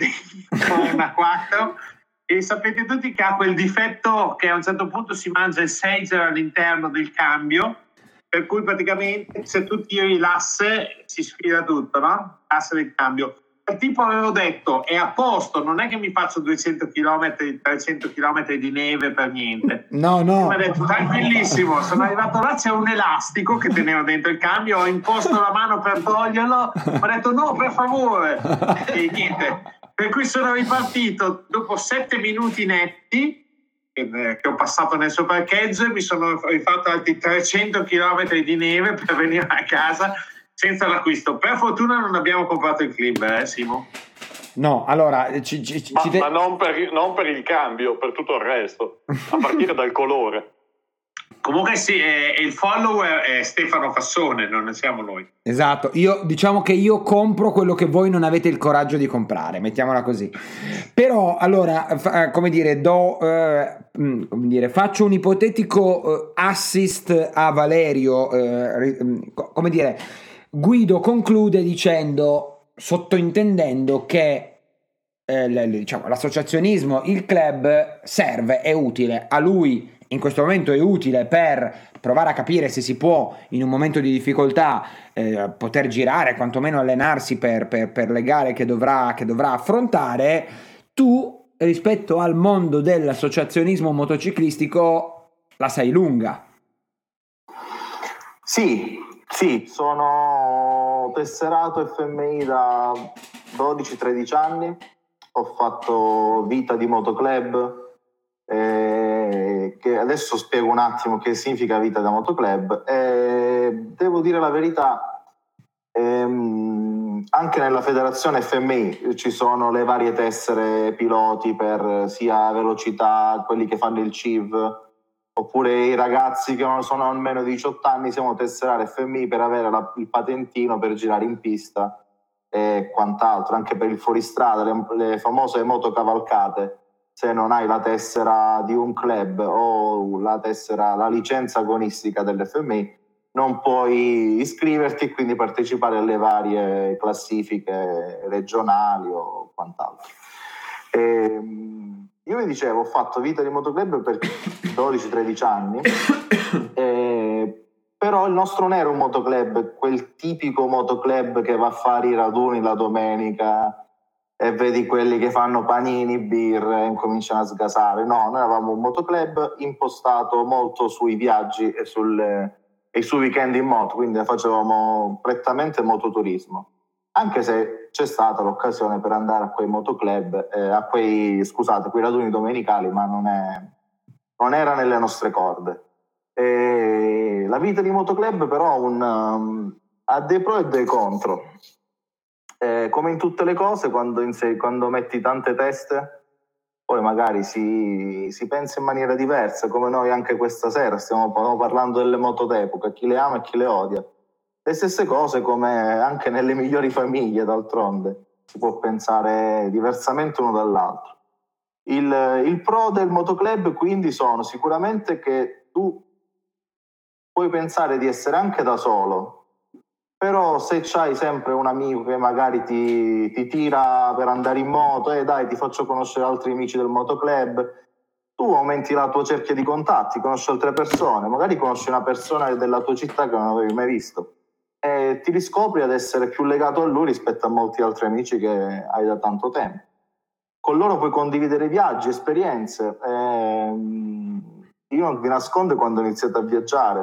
con una A4 e sapete tutti che ha quel difetto che a un certo punto si mangia il sager all'interno del cambio, per cui praticamente se tu tiri l'asse si sfida tutto, no? L'asse del cambio il tipo avevo detto è a posto, non è che mi faccio 200 km, 300 km di neve per niente. No, no. Mi ha detto tranquillissimo, sono arrivato là, c'è un elastico che teneva dentro il cambio, ho imposto la mano per toglierlo, mi ha detto no, per favore. E niente. Per cui sono ripartito dopo 7 minuti netti che ho passato nel suo parcheggio e mi sono rifatto altri 300 km di neve per venire a casa senza l'acquisto. Per fortuna non abbiamo comprato il clip, eh, Simo? No, allora ci, ci, ma, ci te... ma non, per, non, per, il cambio, per tutto il resto, a partire dal colore. Comunque sì, eh, il follower è Stefano Fassone, non ne siamo noi. Esatto, io diciamo che io compro quello che voi non avete il coraggio di comprare, mettiamola così. Però allora, fa, eh, come dire, do, eh, mm, come dire, faccio un ipotetico eh, assist a Valerio, eh, mm, come dire Guido conclude dicendo, sottointendendo che eh, diciamo, l'associazionismo, il club serve, è utile, a lui in questo momento è utile per provare a capire se si può in un momento di difficoltà eh, poter girare, quantomeno allenarsi per, per, per le gare che dovrà, che dovrà affrontare, tu rispetto al mondo dell'associazionismo motociclistico la sai lunga. Sì, sì, sono tesserato FMI da 12-13 anni, ho fatto vita di motoclub, eh, che adesso spiego un attimo che significa vita da motoclub. Eh, devo dire la verità, ehm, anche nella federazione FMI ci sono le varie tessere piloti per sia velocità, quelli che fanno il CIV, oppure i ragazzi che sono almeno 18 anni siamo tesserare FMI per avere la, il patentino per girare in pista e quant'altro, anche per il fuoristrada, le, le famose motocavalcate, se non hai la tessera di un club o la tessera, la licenza agonistica dell'FMI, non puoi iscriverti e quindi partecipare alle varie classifiche regionali o quant'altro. E, ehm, io vi dicevo, ho fatto vita di motoclub per 12-13 anni, eh, però il nostro non era un motoclub, quel tipico motoclub che va a fare i raduni la domenica e vedi quelli che fanno panini, birre e cominciano a sgasare. No, noi eravamo un motoclub impostato molto sui viaggi e, sul, e sui weekend in moto, quindi facevamo prettamente mototurismo anche se c'è stata l'occasione per andare a quei motoclub, eh, a quei, scusate, quei raduni domenicali, ma non, è, non era nelle nostre corde. E la vita di motoclub però un, um, ha dei pro e dei contro. Eh, come in tutte le cose, quando, inse- quando metti tante teste, poi magari si, si, pensa in maniera diversa, come noi anche questa sera stiamo parlando delle moto d'epoca, chi le ama e chi le odia le stesse cose come anche nelle migliori famiglie, d'altronde, si può pensare diversamente uno dall'altro. Il, il pro del motoclub quindi sono sicuramente che tu puoi pensare di essere anche da solo, però se c'hai sempre un amico che magari ti, ti tira per andare in moto e eh, dai ti faccio conoscere altri amici del motoclub, tu aumenti la tua cerchia di contatti, conosci altre persone, magari conosci una persona della tua città che non avevi mai visto e ti riscopri ad essere più legato a lui rispetto a molti altri amici che hai da tanto tempo. Con loro puoi condividere viaggi, esperienze. Ehm, io non vi nascondo quando ho iniziato a viaggiare.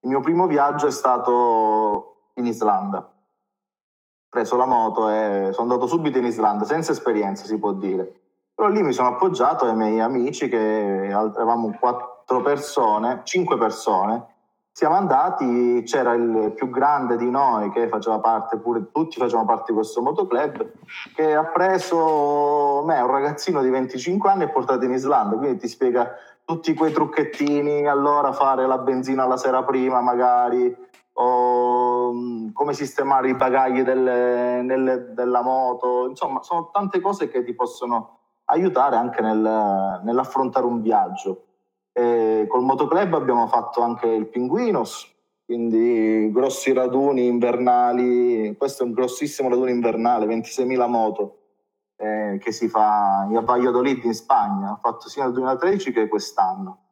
Il mio primo viaggio è stato in Islanda. Ho preso la moto e sono andato subito in Islanda, senza esperienza si può dire. Però lì mi sono appoggiato ai miei amici che eravamo quattro persone, cinque persone, siamo andati, c'era il più grande di noi che faceva parte, pure tutti facevamo parte di questo motoclub, che ha preso me, un ragazzino di 25 anni e portato in Islanda, quindi ti spiega tutti quei trucchettini, allora fare la benzina la sera prima magari, o mm, come sistemare i bagagli delle, nelle, della moto, insomma sono tante cose che ti possono aiutare anche nel, nell'affrontare un viaggio. E col motoclub abbiamo fatto anche il Pinguinos, quindi grossi raduni invernali, questo è un grossissimo raduno invernale, 26.000 moto eh, che si fa a Valladolid in Spagna, ha fatto sia nel 2013 che quest'anno.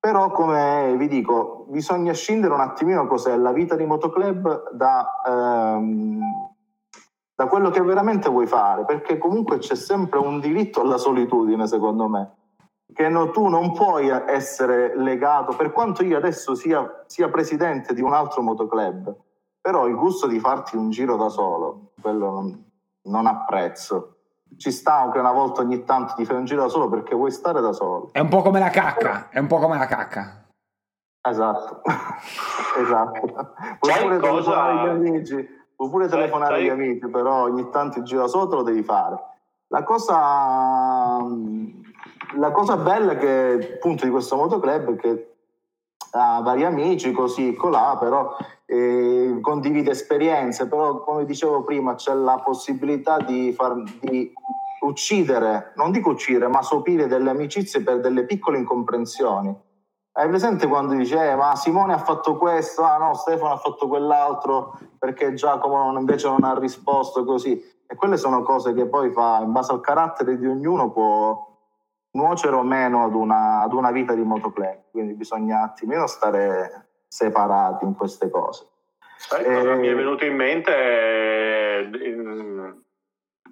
Però come vi dico, bisogna scindere un attimino cos'è la vita di motoclub da, ehm, da quello che veramente vuoi fare, perché comunque c'è sempre un diritto alla solitudine, secondo me che no, tu non puoi essere legato, per quanto io adesso sia, sia, presidente di un altro motoclub, però il gusto di farti un giro da solo, quello non, non apprezzo. Ci sta che una volta ogni tanto ti fai un giro da solo perché vuoi stare da solo. È un po' come la cacca, è un po' come la cacca. Esatto, esatto. Puoi pure cosa... telefonare agli amici, puoi pure sai, telefonare sai... agli amici, però ogni tanto il giro da solo te lo devi fare. La cosa la cosa bella che, appunto di questo motoclub è che ha vari amici così colà, però eh, condivide esperienze, però come dicevo prima c'è la possibilità di, far, di uccidere, non dico uccidere, ma sopire delle amicizie per delle piccole incomprensioni. Hai presente quando dice, eh, ma Simone ha fatto questo, ah no, Stefano ha fatto quell'altro, perché Giacomo invece non ha risposto così. E quelle sono cose che poi fa, in base al carattere di ognuno, può, nuocere o meno ad una, ad una vita di motoclub, quindi bisogna un attimino stare separati in queste cose. Sai e... cosa mi è venuto in mente in...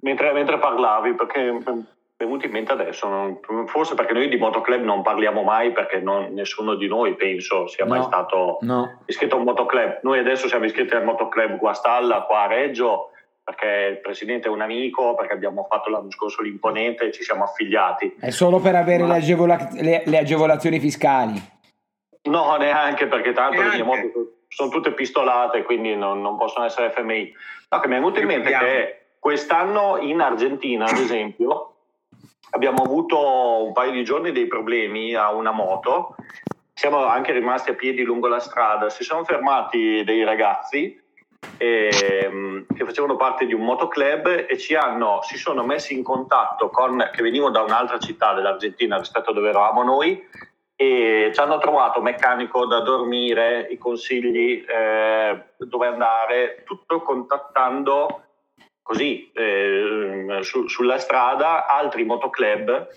mentre, mentre, parlavi, perché mi è venuto in mente adesso, non... forse perché noi di motoclub non parliamo mai perché non, nessuno di noi penso sia mai no, stato no. iscritto a un motoclub. Noi adesso siamo iscritti al motoclub Guastalla qua a Reggio perché il presidente è un amico, perché abbiamo fatto l'anno scorso l'imponente e ci siamo affiliati. È solo per avere Ma... le, agevola- le, le, agevolazioni fiscali? No, neanche perché tanto neanche. le mie moto sono tutte pistolate, quindi non, non possono essere FMI. No, che mi è venuto in mente che quest'anno in Argentina, ad esempio, abbiamo avuto un paio di giorni dei problemi a una moto, siamo anche rimasti a piedi lungo la strada, si sono fermati dei ragazzi eh, che facevano parte di un motoclub e ci hanno, si sono messi in contatto con, che venivano da un'altra città dell'Argentina rispetto a dove eravamo noi e ci hanno trovato meccanico da dormire, i consigli eh, dove andare, tutto contattando così eh, su, sulla strada altri motoclub.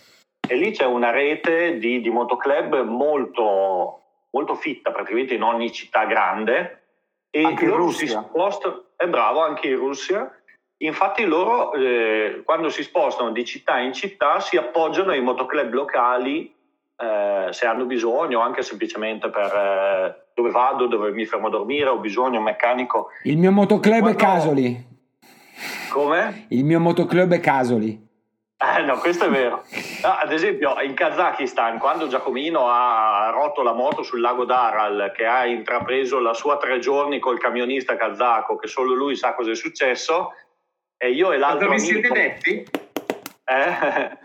E lì c'è una rete di, di motoclub molto, molto fitta praticamente in ogni città grande e anche in Russia. Spostano, è bravo, anche in Russia. Infatti loro eh, quando si spostano di città in città si appoggiano ai motoclub locali eh, se hanno bisogno, anche semplicemente per eh, dove vado, dove mi fermo a dormire, ho bisogno, un meccanico. Il mio motoclub quando... è Casoli. Come? Il mio motoclub è Casoli. Eh, no, questo è vero. No, ad esempio, in Kazakistan, quando Giacomino ha rotto la moto sul lago d'Aral, che ha intrapreso la sua tre giorni col camionista kazako, che solo lui sa cosa è successo, e io e l'altro. Dove vi siete detti? Eh,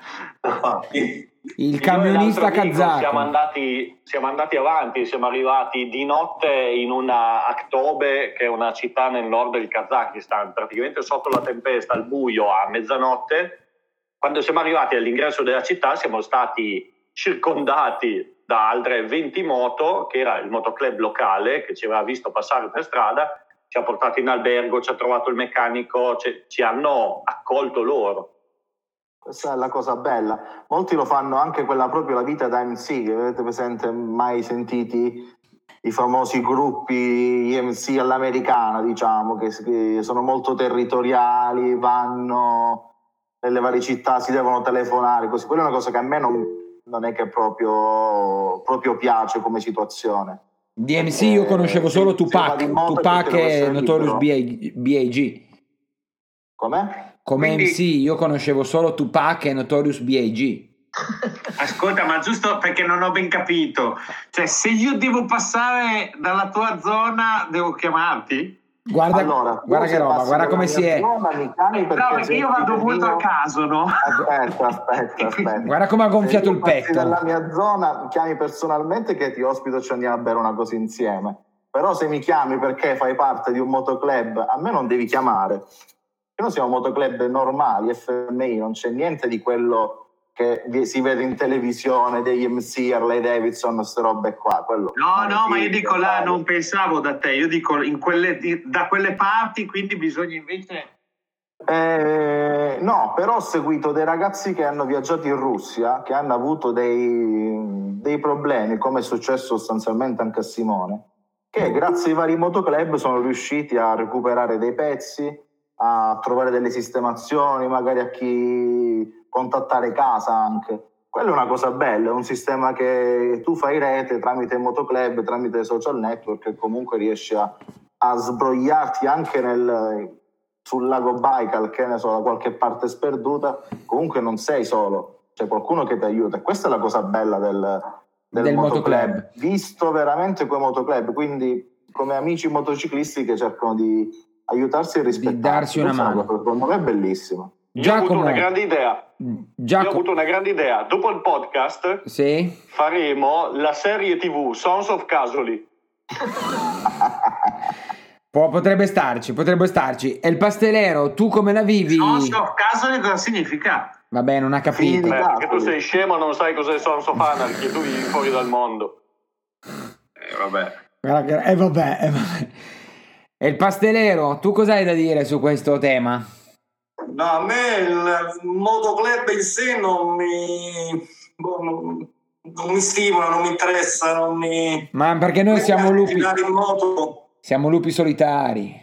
il camionista kazako. Siamo andati, siamo andati avanti, siamo arrivati di notte in una Aktobe, che è una città nel nord del Kazakistan, praticamente sotto la tempesta, al buio, a mezzanotte quando siamo arrivati all'ingresso della città siamo stati circondati da altre 20 moto, che era il motoclub locale che ci aveva visto passare per strada, ci ha portato in albergo, ci ha trovato il meccanico, ci, ci hanno accolto loro. Questa è la cosa bella. Molti lo fanno anche quella proprio la vita da MC, che avete presente mai sentiti i famosi gruppi MC all'americana, diciamo, che, che sono molto territoriali, vanno nelle varie città si devono telefonare, così. Quella è una cosa che a me non, non è che proprio, proprio piace come situazione. DMC io conoscevo eh, solo Tupac, Tupac e Notorious B.I.G. Com'è? Come Quindi... MC io conoscevo solo Tupac e Notorious B.I.G. Ascolta, ma giusto perché non ho ben capito, cioè se io devo passare dalla tua zona devo chiamarti? Guarda, allora, guarda che roba, guarda come si è. no, perché io vado molto a caso, no? Aspetta, aspetta, aspetta. guarda come ha gonfiato il petto. Nella mia zona mi chiami personalmente che ti ospito ci andiamo a bere una cosa insieme. Però se mi chiami perché fai parte di un motoclub, a me non devi chiamare. Noi siamo motoclub normali, FMI, non c'è niente di quello che si vede in televisione degli MC, Harley Davidson, queste robe qua. Quello, No, no, ma io dico là, non pensavo da te, io dico in quelle, da quelle parti, quindi bisogna invece... Eh, no, però ho seguito dei ragazzi che hanno viaggiato in Russia, che hanno avuto dei, dei problemi, come è successo sostanzialmente anche a Simone, che grazie ai vari motoclub sono riusciti a recuperare dei pezzi, a trovare delle sistemazioni, magari a chi contattare casa anche. Quella è una cosa bella, è un sistema che tu fai rete tramite motoclub, tramite social network e comunque riesci a, a sbrogliarti anche nel, sul lago Baikal, che ne so, da qualche parte sperduta, comunque non sei solo, c'è qualcuno che ti aiuta. E questa è la cosa bella del, del, Del motoclub, motoclub. visto veramente come motoclub, quindi come amici motociclisti che cercano di aiutarsi e rispettarsi. darsi una mano. Secondo me è bellissimo. Io ho avuto Giacomo, una grande idea. Io ho Giacomo, avuto una grande idea. Dopo il podcast sì? faremo la serie TV Sons of Casoli. Po- potrebbe starci, potrebbe starci. E il pastelero, tu come la vivi? Non so, caso di cosa significa. Vabbè, non ha capito. Beh, Casoli. perché tu sei scemo, non sai cos'è Sons of Anarchy, tu vivi fuori dal mondo. Eh, vabbè. Che- Eh vabbè, eh, vabbè. E il pastelero, tu cosa hai da dire su questo tema? No, a me il motoclub in sé non mi, boh, non, non mi stimola, non mi interessa, non mi... Ma perché noi siamo lupi, Girare in moto. siamo lupi solitari.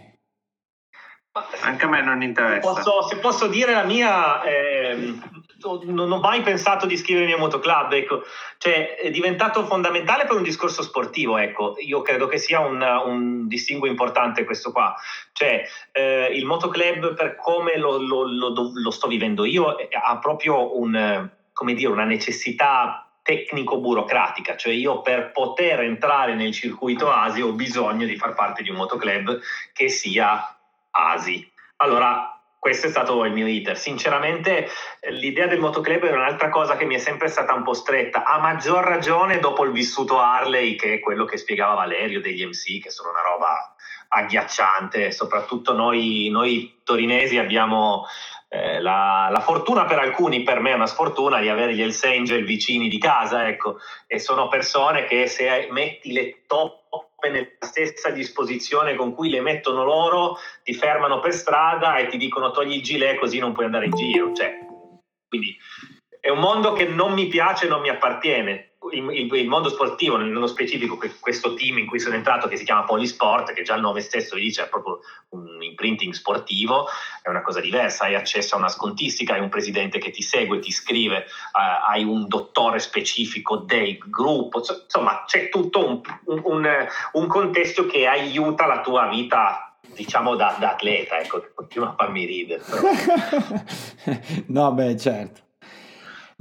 Anche a me non interessa. Posso- se posso dire la mia, ehm, non ho mai pensato di iscrivermi a motoclub, ecco. cioè, è diventato fondamentale per un discorso sportivo, ecco. io credo che sia un, un distinguo importante questo qua, cioè eh, il motoclub per come lo, lo- lo- lo sto vivendo io eh, ha proprio un, dire, una necessità tecnico-burocratica, cioè io per poter entrare nel circuito ASI ho bisogno di far parte di un motoclub che sia ASI. Allora, questo è stato il mio iter. Sinceramente, l'idea del motoclub è un'altra cosa che mi è sempre stata un po' stretta, a maggior ragione dopo il vissuto Harley, che è quello che spiegava Valerio degli MC, che sono una roba agghiacciante. Soprattutto noi, noi torinesi abbiamo eh, la, la fortuna per alcuni, per me è una sfortuna, di avere gli Hells Angel vicini di casa, ecco, e sono persone che se metti le toppe nella stessa disposizione con cui le mettono loro, ti fermano per strada e ti dicono togli il gilet così non puoi andare in giro. Cioè, quindi è un mondo che non mi piace non mi appartiene. Il, il- mondo sportivo, nello specifico que- questo team in cui sono entrato che si chiama Polisport, che già il nome stesso vi dice è proprio un imprinting sportivo, è una cosa diversa, hai accesso a una scontistica, hai un presidente che ti segue, ti scrive, eh, hai un dottore specifico del gruppo, Insomma- c'è tutto un, un- un- contesto che aiuta la tua vita, diciamo da, da atleta, ecco, continua a farmi ridere. no, beh, certo.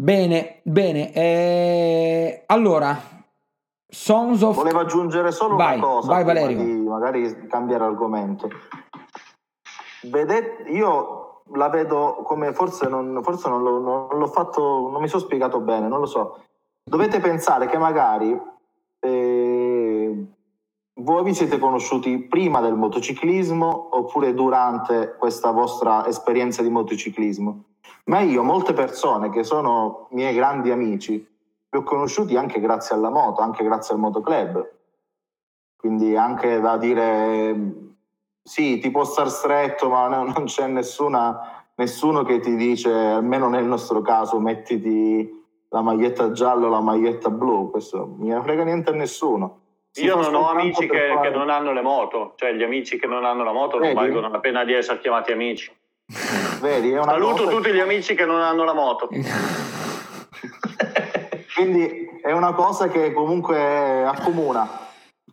Bene, bene. eh, allora, Sons of... Volevo aggiungere solo Vai, una cosa, vai, Valerio. magari cambiare argomento. Vedete, io la vedo come forse non, forse non, l'ho, non l'ho fatto, non mi sono spiegato bene, non lo so. Dovete pensare che magari eh, voi vi siete conosciuti prima del motociclismo oppure durante questa vostra esperienza di motociclismo. Ma io, molte persone che sono miei grandi amici, li ho conosciuti anche grazie alla moto, anche grazie al motoclub. Quindi anche da dire sì, ti può star stretto, ma no- non c'è nessuna, nessuno che ti dice, almeno nel nostro caso, mettiti la maglietta gialla o la maglietta blu. Questo non ne frega niente a nessuno. Si Io non ho amici che, fare- che non hanno le moto, cioè gli amici che non hanno la moto non valgono la pena di essere chiamati amici. Vedi, è una Saluto cosa- tutti gli amici che non hanno la moto. Quindi è una cosa che comunque accomuna.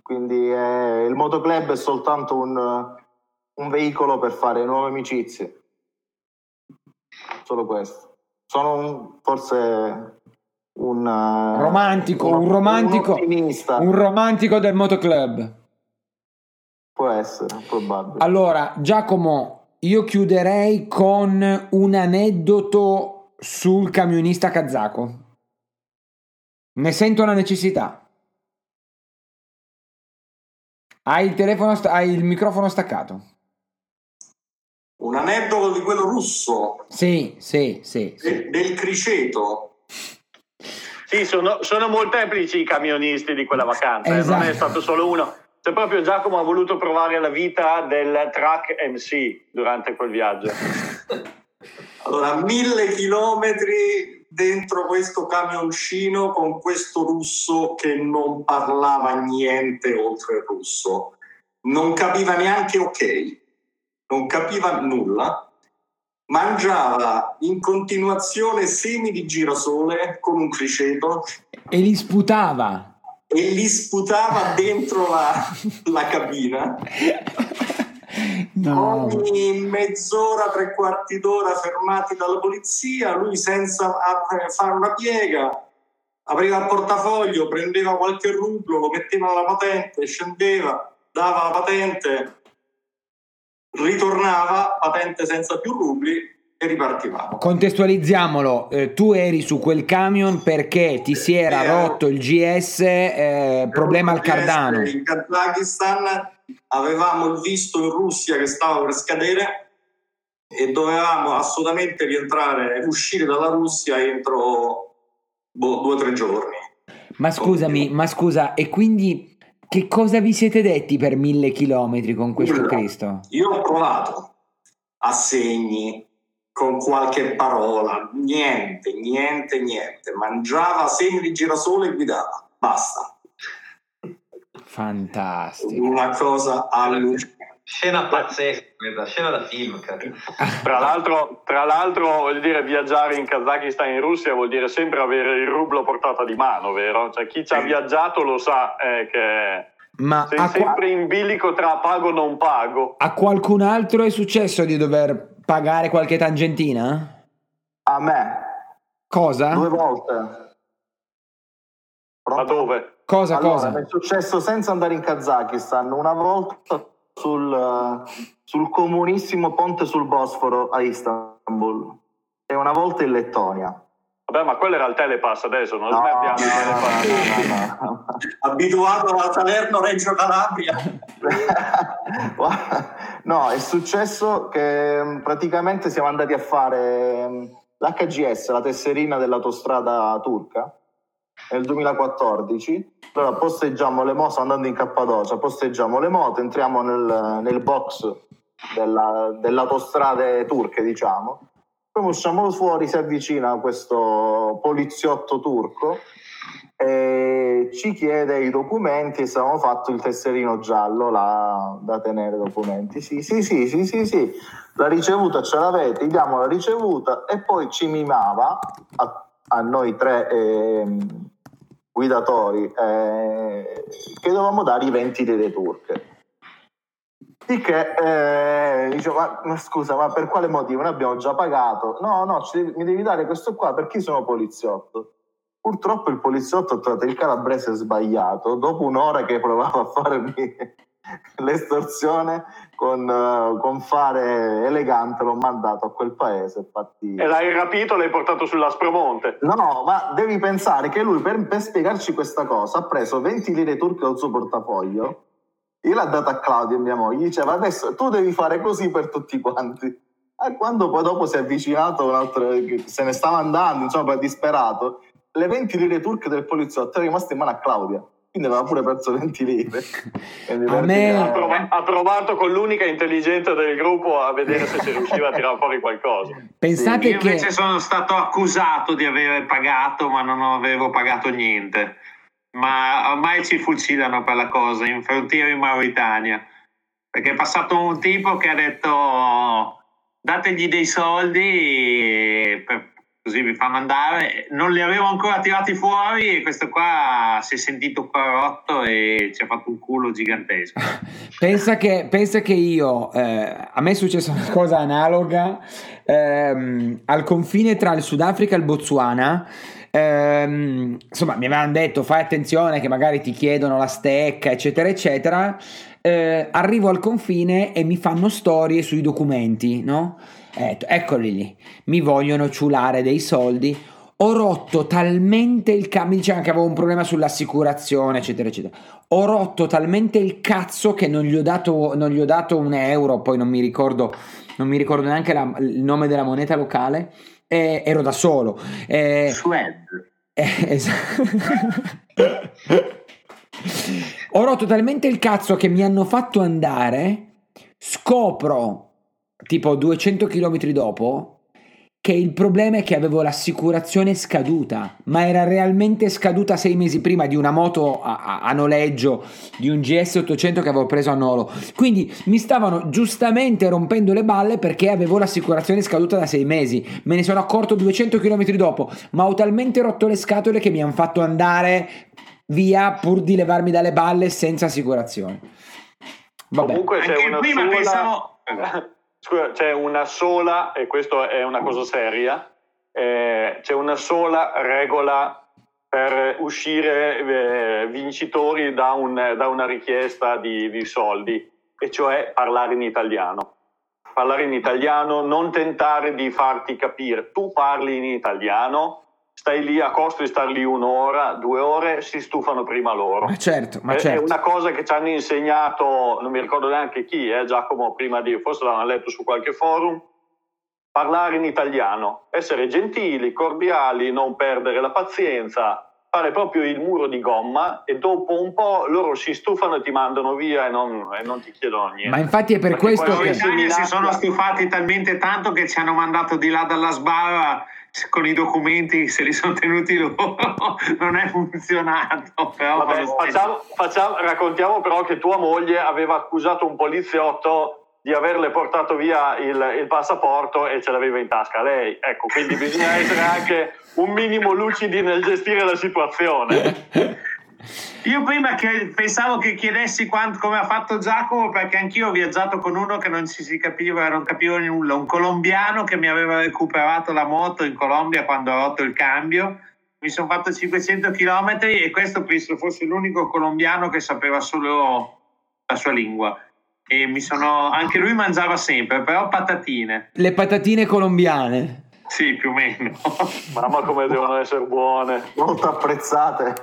Quindi eh, il motoclub è soltanto un, un veicolo per fare nuove amicizie. Solo questo. Sono un- forse un eh, Romantico, un romantico. ottimista. Un romantico del motoclub. Può essere, probabile. Allora, Giacomo, io chiuderei con un aneddoto sul camionista kazako. Ne sento la necessità. Hai il telefono, hai il microfono staccato. un aneddoto di quello russo, Sì, sì, sì. sì. de- del criceto. Sì, sono, sono molteplici i camionisti di quella vacanza, eh, non Esatto. è stato solo uno. C'è proprio Giacomo ha voluto provare la vita del track MC durante quel viaggio. Allora, mille chilometri dentro questo camioncino con questo russo che non parlava niente oltre il russo. Non capiva neanche ok, non capiva nulla. Mangiava in continuazione semi di girasole con un criceto E li sputava. E li sputava dentro la, la cabina. No. Ogni mezz'ora, tre quarti d'ora fermati dalla polizia, lui senza fare una piega apriva il portafoglio, prendeva qualche rublo, lo metteva alla patente, scendeva, dava la patente, ritornava, patente senza più rubli e ripartivamo. Contestualizziamolo, eh, tu eri su quel camion perché ti si era Sì, rotto il GS, eh, problema al cardano. In Kazakistan avevamo il visto in Russia che stava per scadere e dovevamo assolutamente rientrare, uscire dalla Russia entro boh, due o tre giorni. Ma scusami, ma scusa, e quindi che cosa vi siete detti per mille chilometri con questo. Cristo? Io ho provato a segni con qualche parola, niente, niente, niente. Mangiava semi di girasole e guidava, basta. Fantastico. Una cosa allucinante. Scena pazzesca, questa, scena da film. Tra l'altro, tra l'altro, voglio dire, viaggiare in Kazakistan e in Russia vuol dire sempre avere il rublo a portata di mano, vero? Cioè, chi ci ha viaggiato lo sa eh, che Ma sei a, qua- sempre in bilico tra pago o non pago. a qualcun altro è successo di dover pagare qualche tangentina? A me, Cosa? due volte. Ma Pronto? dove? Cosa, Allora, cosa? mi è successo senza andare in Kazakistan, una volta sul, eh, sul comunissimo ponte sul Bosforo a Istanbul e una volta in Lettonia. Vabbè, ma quello era il telepass adesso, non No, smettiamo no, di telepass. no, no, no. Abituato a Salerno-Reggio Calabria. no, è successo che mh, praticamente siamo andati a fare mh, l'HGS, la tesserina dell'autostrada turca, nel 2014. Allora posteggiamo le moto, andando in Cappadocia, posteggiamo le moto, entriamo nel, nel box della, dell'autostrade turche, diciamo. Poi usciamo fuori, si avvicina questo poliziotto turco e ci chiede i documenti e avevamo fatto il tesserino giallo là, da tenere documenti. Sì, sì, sì, sì, sì, sì. La ricevuta ce l'avete, gli diamo la ricevuta e poi ci mimava a, a noi tre ehm, guidatori eh, che dovevamo dare i 20 lire turche. Di che eh, dicevo, ma, scusa, ma per quale motivo? Noi abbiamo già pagato. No, no, devi- mi devi dare questo qua perché sono poliziotto. Purtroppo il poliziotto il calabrese sbagliato. Dopo un'ora che provava a farmi l'estorsione con, eh, con fare elegante, l'ho mandato a quel paese. Infatti... E l'hai rapito, l'hai portato sull'Aspromonte. No, ma devi pensare che lui per, per spiegarci questa cosa ha preso 20 lire turche dal suo portafoglio, gliel'ha data a Claudio, mia moglie, diceva adesso tu devi fare così per tutti quanti. E quando poi dopo si è avvicinato un altro, se ne stava andando, insomma, poi disperato, le 20 lire turche del poliziotto erano rimaste in mano a Claudia, quindi aveva pure perso 20 lire. A per me- Ha, prova- ha provato con l'unica intelligenza del gruppo a vedere se si riusciva a tirare fuori qualcosa. Pensate Io che... invece sono stato accusato di aver pagato, ma non avevo pagato niente. Ma ormai ci fucilano per la cosa in frontiera in Mauritania. Perché è passato un tipo che ha detto dategli dei soldi per- così vi fanno andare. Non li avevo ancora tirati fuori e questo qua si è sentito corrotto e ci ha fatto un culo gigantesco. Pensa che, pensa che io, eh, a me è successa una cosa analoga ehm, al confine tra il Sudafrica e il Botswana. Ehm, insomma, mi avevano detto fai attenzione che magari ti chiedono la stecca, eccetera, eccetera. Eh, arrivo al confine e mi fanno storie sui documenti, no? Eh, eccoli lì, mi vogliono ciulare dei soldi. Ho rotto talmente il cazzo, mi dicevano che avevo un problema sull'assicurazione, eccetera, eccetera. Ho rotto talmente il cazzo che non gli ho dato, non gli ho dato un euro, poi non mi ricordo, non mi ricordo neanche la- il nome della moneta locale. E ero da solo. E- Sued. eh, esatto. Ho rotto talmente il cazzo che mi hanno fatto andare. Scopro, tipo 200 km dopo, che il problema è che avevo l'assicurazione scaduta, ma era realmente scaduta sei mesi prima di una moto a, a- a noleggio di un GS 800 che avevo preso a Nolo. Quindi mi stavano giustamente rompendo le balle perché avevo l'assicurazione scaduta da sei mesi. Me ne sono accorto 200 km dopo, ma ho talmente rotto le scatole che mi hanno fatto andare via pur di levarmi dalle balle senza assicurazione. Vabbè. Comunque c'è Anche una prima sola... pensavo... C'è una sola, e questa è una cosa seria, eh, c'è una sola regola per uscire eh, vincitori da, un- da una richiesta di, di soldi, e cioè parlare in italiano. Parlare in italiano, non tentare di farti capire. Tu parli in italiano, stai lì a costo di star lì un'ora, due ore, si stufano prima loro. Ma certo, ma È- certo. È una cosa che ci hanno insegnato, non mi ricordo neanche chi, eh, Giacomo, prima di, forse l'hanno letto su qualche forum, parlare in italiano, essere gentili, cordiali, non perdere la pazienza, fare proprio il muro di gomma e dopo un po' loro si stufano e ti mandano via e non, e non ti chiedono niente. Ma infatti è per Perché questo che... Si minaccia- sono stufati talmente tanto che ci hanno mandato di là dalla sbarra con i documenti, se li sono tenuti loro. non è funzionato. Però Vabbè, facciamo- facciamo- raccontiamo però che tua moglie aveva accusato un poliziotto di averle portato via il, il passaporto e ce l'aveva in tasca lei. Ecco, quindi bisogna essere anche un minimo lucidi nel gestire la situazione. Io prima che pensavo che chiedessi quanto- come ha fatto Giacomo, perché anch'io ho viaggiato con uno che non ci si capiva, non capivo nulla, un colombiano che mi aveva recuperato la moto in Colombia quando ho rotto il cambio. Mi sono fatto 500 km e questo penso fosse l'unico colombiano che sapeva solo la sua lingua. E mi sono, anche lui mangiava sempre, però patatine. Le patatine colombiane. Sì, più o meno. Mamma come devono essere buone. Molto apprezzate.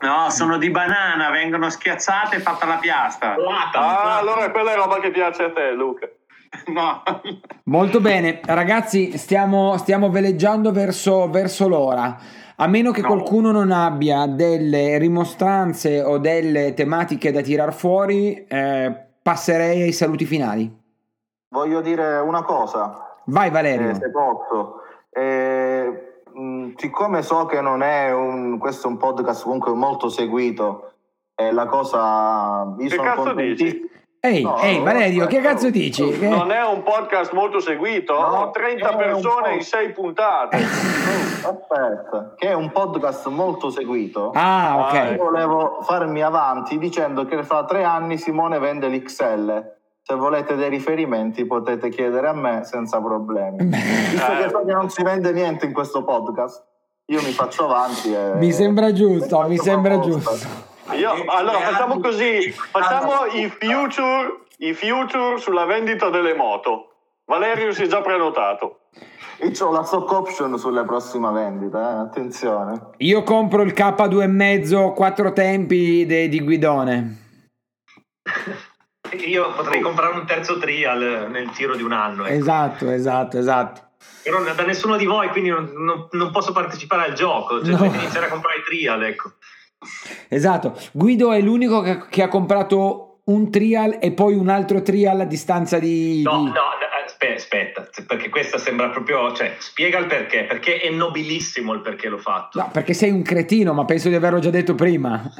No, sono di banana, vengono schiacciate e fatta la piastra. Ah, allora quella è roba che piace a te, Luca. No. Molto bene, ragazzi, stiamo, stiamo veleggiando verso, verso l'ora. A meno che No. qualcuno non abbia delle rimostranze o delle tematiche da tirar fuori, eh, passerei ai saluti finali. Voglio dire una cosa, Vai Valerio. eh, se posso. Eh, mh, siccome so che non è un, questo è un podcast comunque molto seguito, e la cosa... Io Che sono cazzo contenti- dici? Ehi, no, ehi, Valerio, che cazzo dici? Che- Non è un podcast molto seguito? No, Ho 30 è un persone in 6 puntate. Aspetta, che è un podcast molto seguito. Ah, Ah, ok. Io volevo farmi avanti dicendo che fra tre anni Simone vende l'XL. Se volete dei riferimenti potete chiedere a me senza problemi. Visto Eh. che so che non si vende niente in questo podcast, io mi faccio avanti e... Mi sembra giusto, mi sembra proposta. giusto. Io, allora facciamo così, facciamo i future, i future sulla vendita delle moto. Valerio si è già prenotato. Io ho la stock option sulle prossime vendite, eh, attenzione. Io compro il K2,5 quattro tempi de- di guidone. Io potrei comprare un terzo trial nel giro di un anno. ecco. Esatto, esatto, esatto. Però da nessuno di voi, quindi non, non- non posso partecipare al gioco. Cioè, No. iniziare a comprare trial, ecco. Esatto. Guido è l'unico che, che ha comprato un trial e poi un altro trial a distanza di... No, di- no, eh, aspe- aspetta, perché questa sembra proprio, cioè, spiega il perché, perché è nobilissimo il perché l'ho fatto. No, perché sei un cretino, ma penso di averlo già detto prima.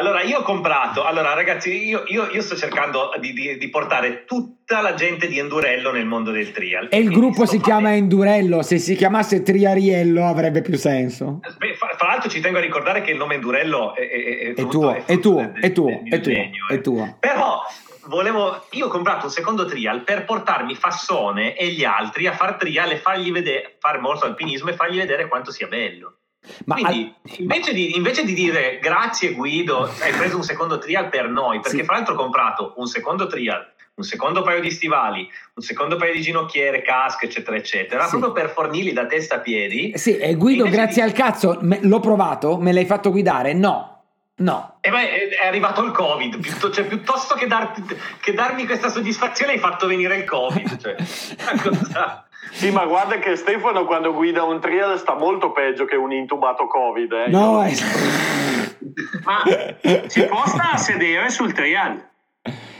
Allora, io ho comprato, allora ragazzi, io, io- io sto cercando di, di- di portare tutta la gente di Endurello nel mondo del trial. E il Quindi gruppo si chiama Endurello, se si chiamasse Triariello avrebbe più senso. Beh, fra, fra l'altro ci tengo a ricordare che il nome Endurello è, è- è È tuo, è tuo, è tuo, è tuo, genio, è eh. tuo. Però volevo, io ho comprato un secondo trial per portarmi Fassone e gli altri a far trial e fargli vedere, fare morso alpinismo e fargli vedere quanto sia bello. Ma Quindi al- invece, di, invece di dire grazie Guido, hai preso un secondo trial per noi, perché Sì. fra l'altro ho comprato un secondo trial un secondo paio di stivali, un secondo paio di ginocchiere, casco, eccetera, eccetera, Sì. proprio per fornirli da testa a piedi. Sì, e Guido, Invece grazie di- al cazzo, me- l'ho provato, me l'hai fatto guidare? No, no. E beh, è arrivato il Covid, piuttosto, cioè, piuttosto che, darti- che darmi questa soddisfazione hai fatto venire il Covid. Cioè, una cosa- Sì, ma guarda che Stefano quando guida un trial sta molto peggio che un intubato Covid. Eh. No, eh. Ma si può stare a sedere sul trial?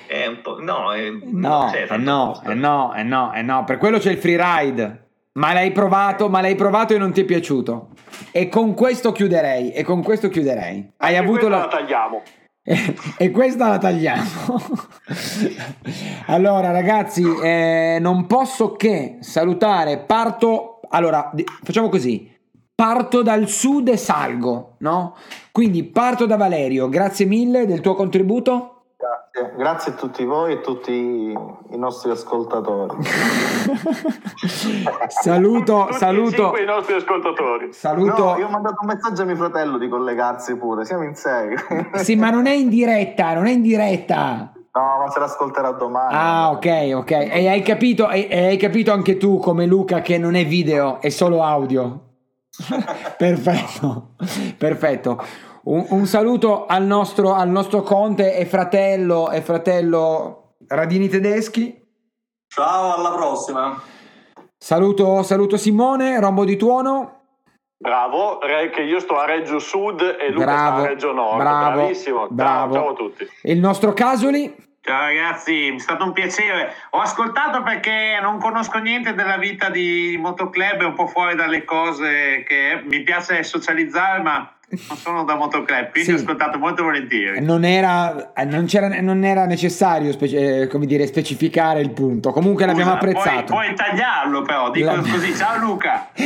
è un po', no, è- No, c'è eh tanto no, gusto. eh no, eh no, eh no, per quello c'è il free ride. Ma l'hai provato, ma l'hai provato e non ti è piaciuto. E con questo chiuderei, e con questo chiuderei. Hai Anche avuto la... la tagliamo. E questa la tagliamo. allora, ragazzi, eh, non posso che salutare. Parto. Allora, facciamo così. Parto dal sud e salgo, no? Quindi parto da Valerio. Grazie mille del tuo contributo. Grazie. Grazie a tutti voi e tutti i nostri ascoltatori. saluto, Tutti saluto. i nostri ascoltatori. Saluto. No, io ho mandato un messaggio a mio fratello di collegarsi pure, siamo in sei. Sì, ma non è in diretta, non è in diretta. No, ma se l'ascolterà domani. Ah, ok, ok. E hai capito, e, e hai capito anche tu, come Luca, che non è video, è solo audio. perfetto, perfetto. Un, un saluto al nostro, al nostro conte e fratello, e fratello Radini Tedeschi. Ciao, alla prossima. Saluto, saluto Simone, Rombo di Tuono. Bravo, che io sto a Reggio Sud e Luca Bravo, sta a Reggio Nord. bravo, Bravissimo. Ciao, bravo. ciao a tutti. E il nostro Casoli. Ciao ragazzi, è stato un piacere. Ho ascoltato perché non conosco niente della vita di Motoclub, è un po' fuori dalle cose che mi piace socializzare, ma non sono da Motoclub, quindi Sì. ho ascoltato molto volentieri. Non era, eh, non c'era- non era necessario speci- eh, come dire, specificare il punto. Comunque l'abbiamo Scusa, apprezzato. Puoi, puoi tagliarlo però, dico La- così. Ciao Luca.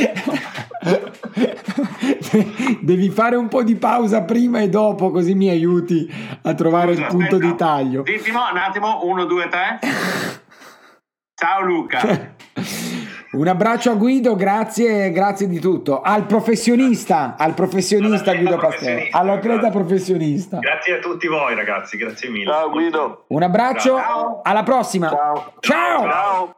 Devi fare un po' di pausa prima e dopo, così mi aiuti a trovare il Scusa, punto aspetta. di taglio. Zittimo, un attimo, uno, due, tre. Ciao Luca. Un abbraccio a Guido, grazie, grazie di tutto. Al professionista, al professionista Guido professionista, all'atleta professionista. Grazie a tutti voi, ragazzi, grazie mille. Ciao Guido. Un abbraccio, Ciao. alla prossima. Ciao. Ciao. Ciao.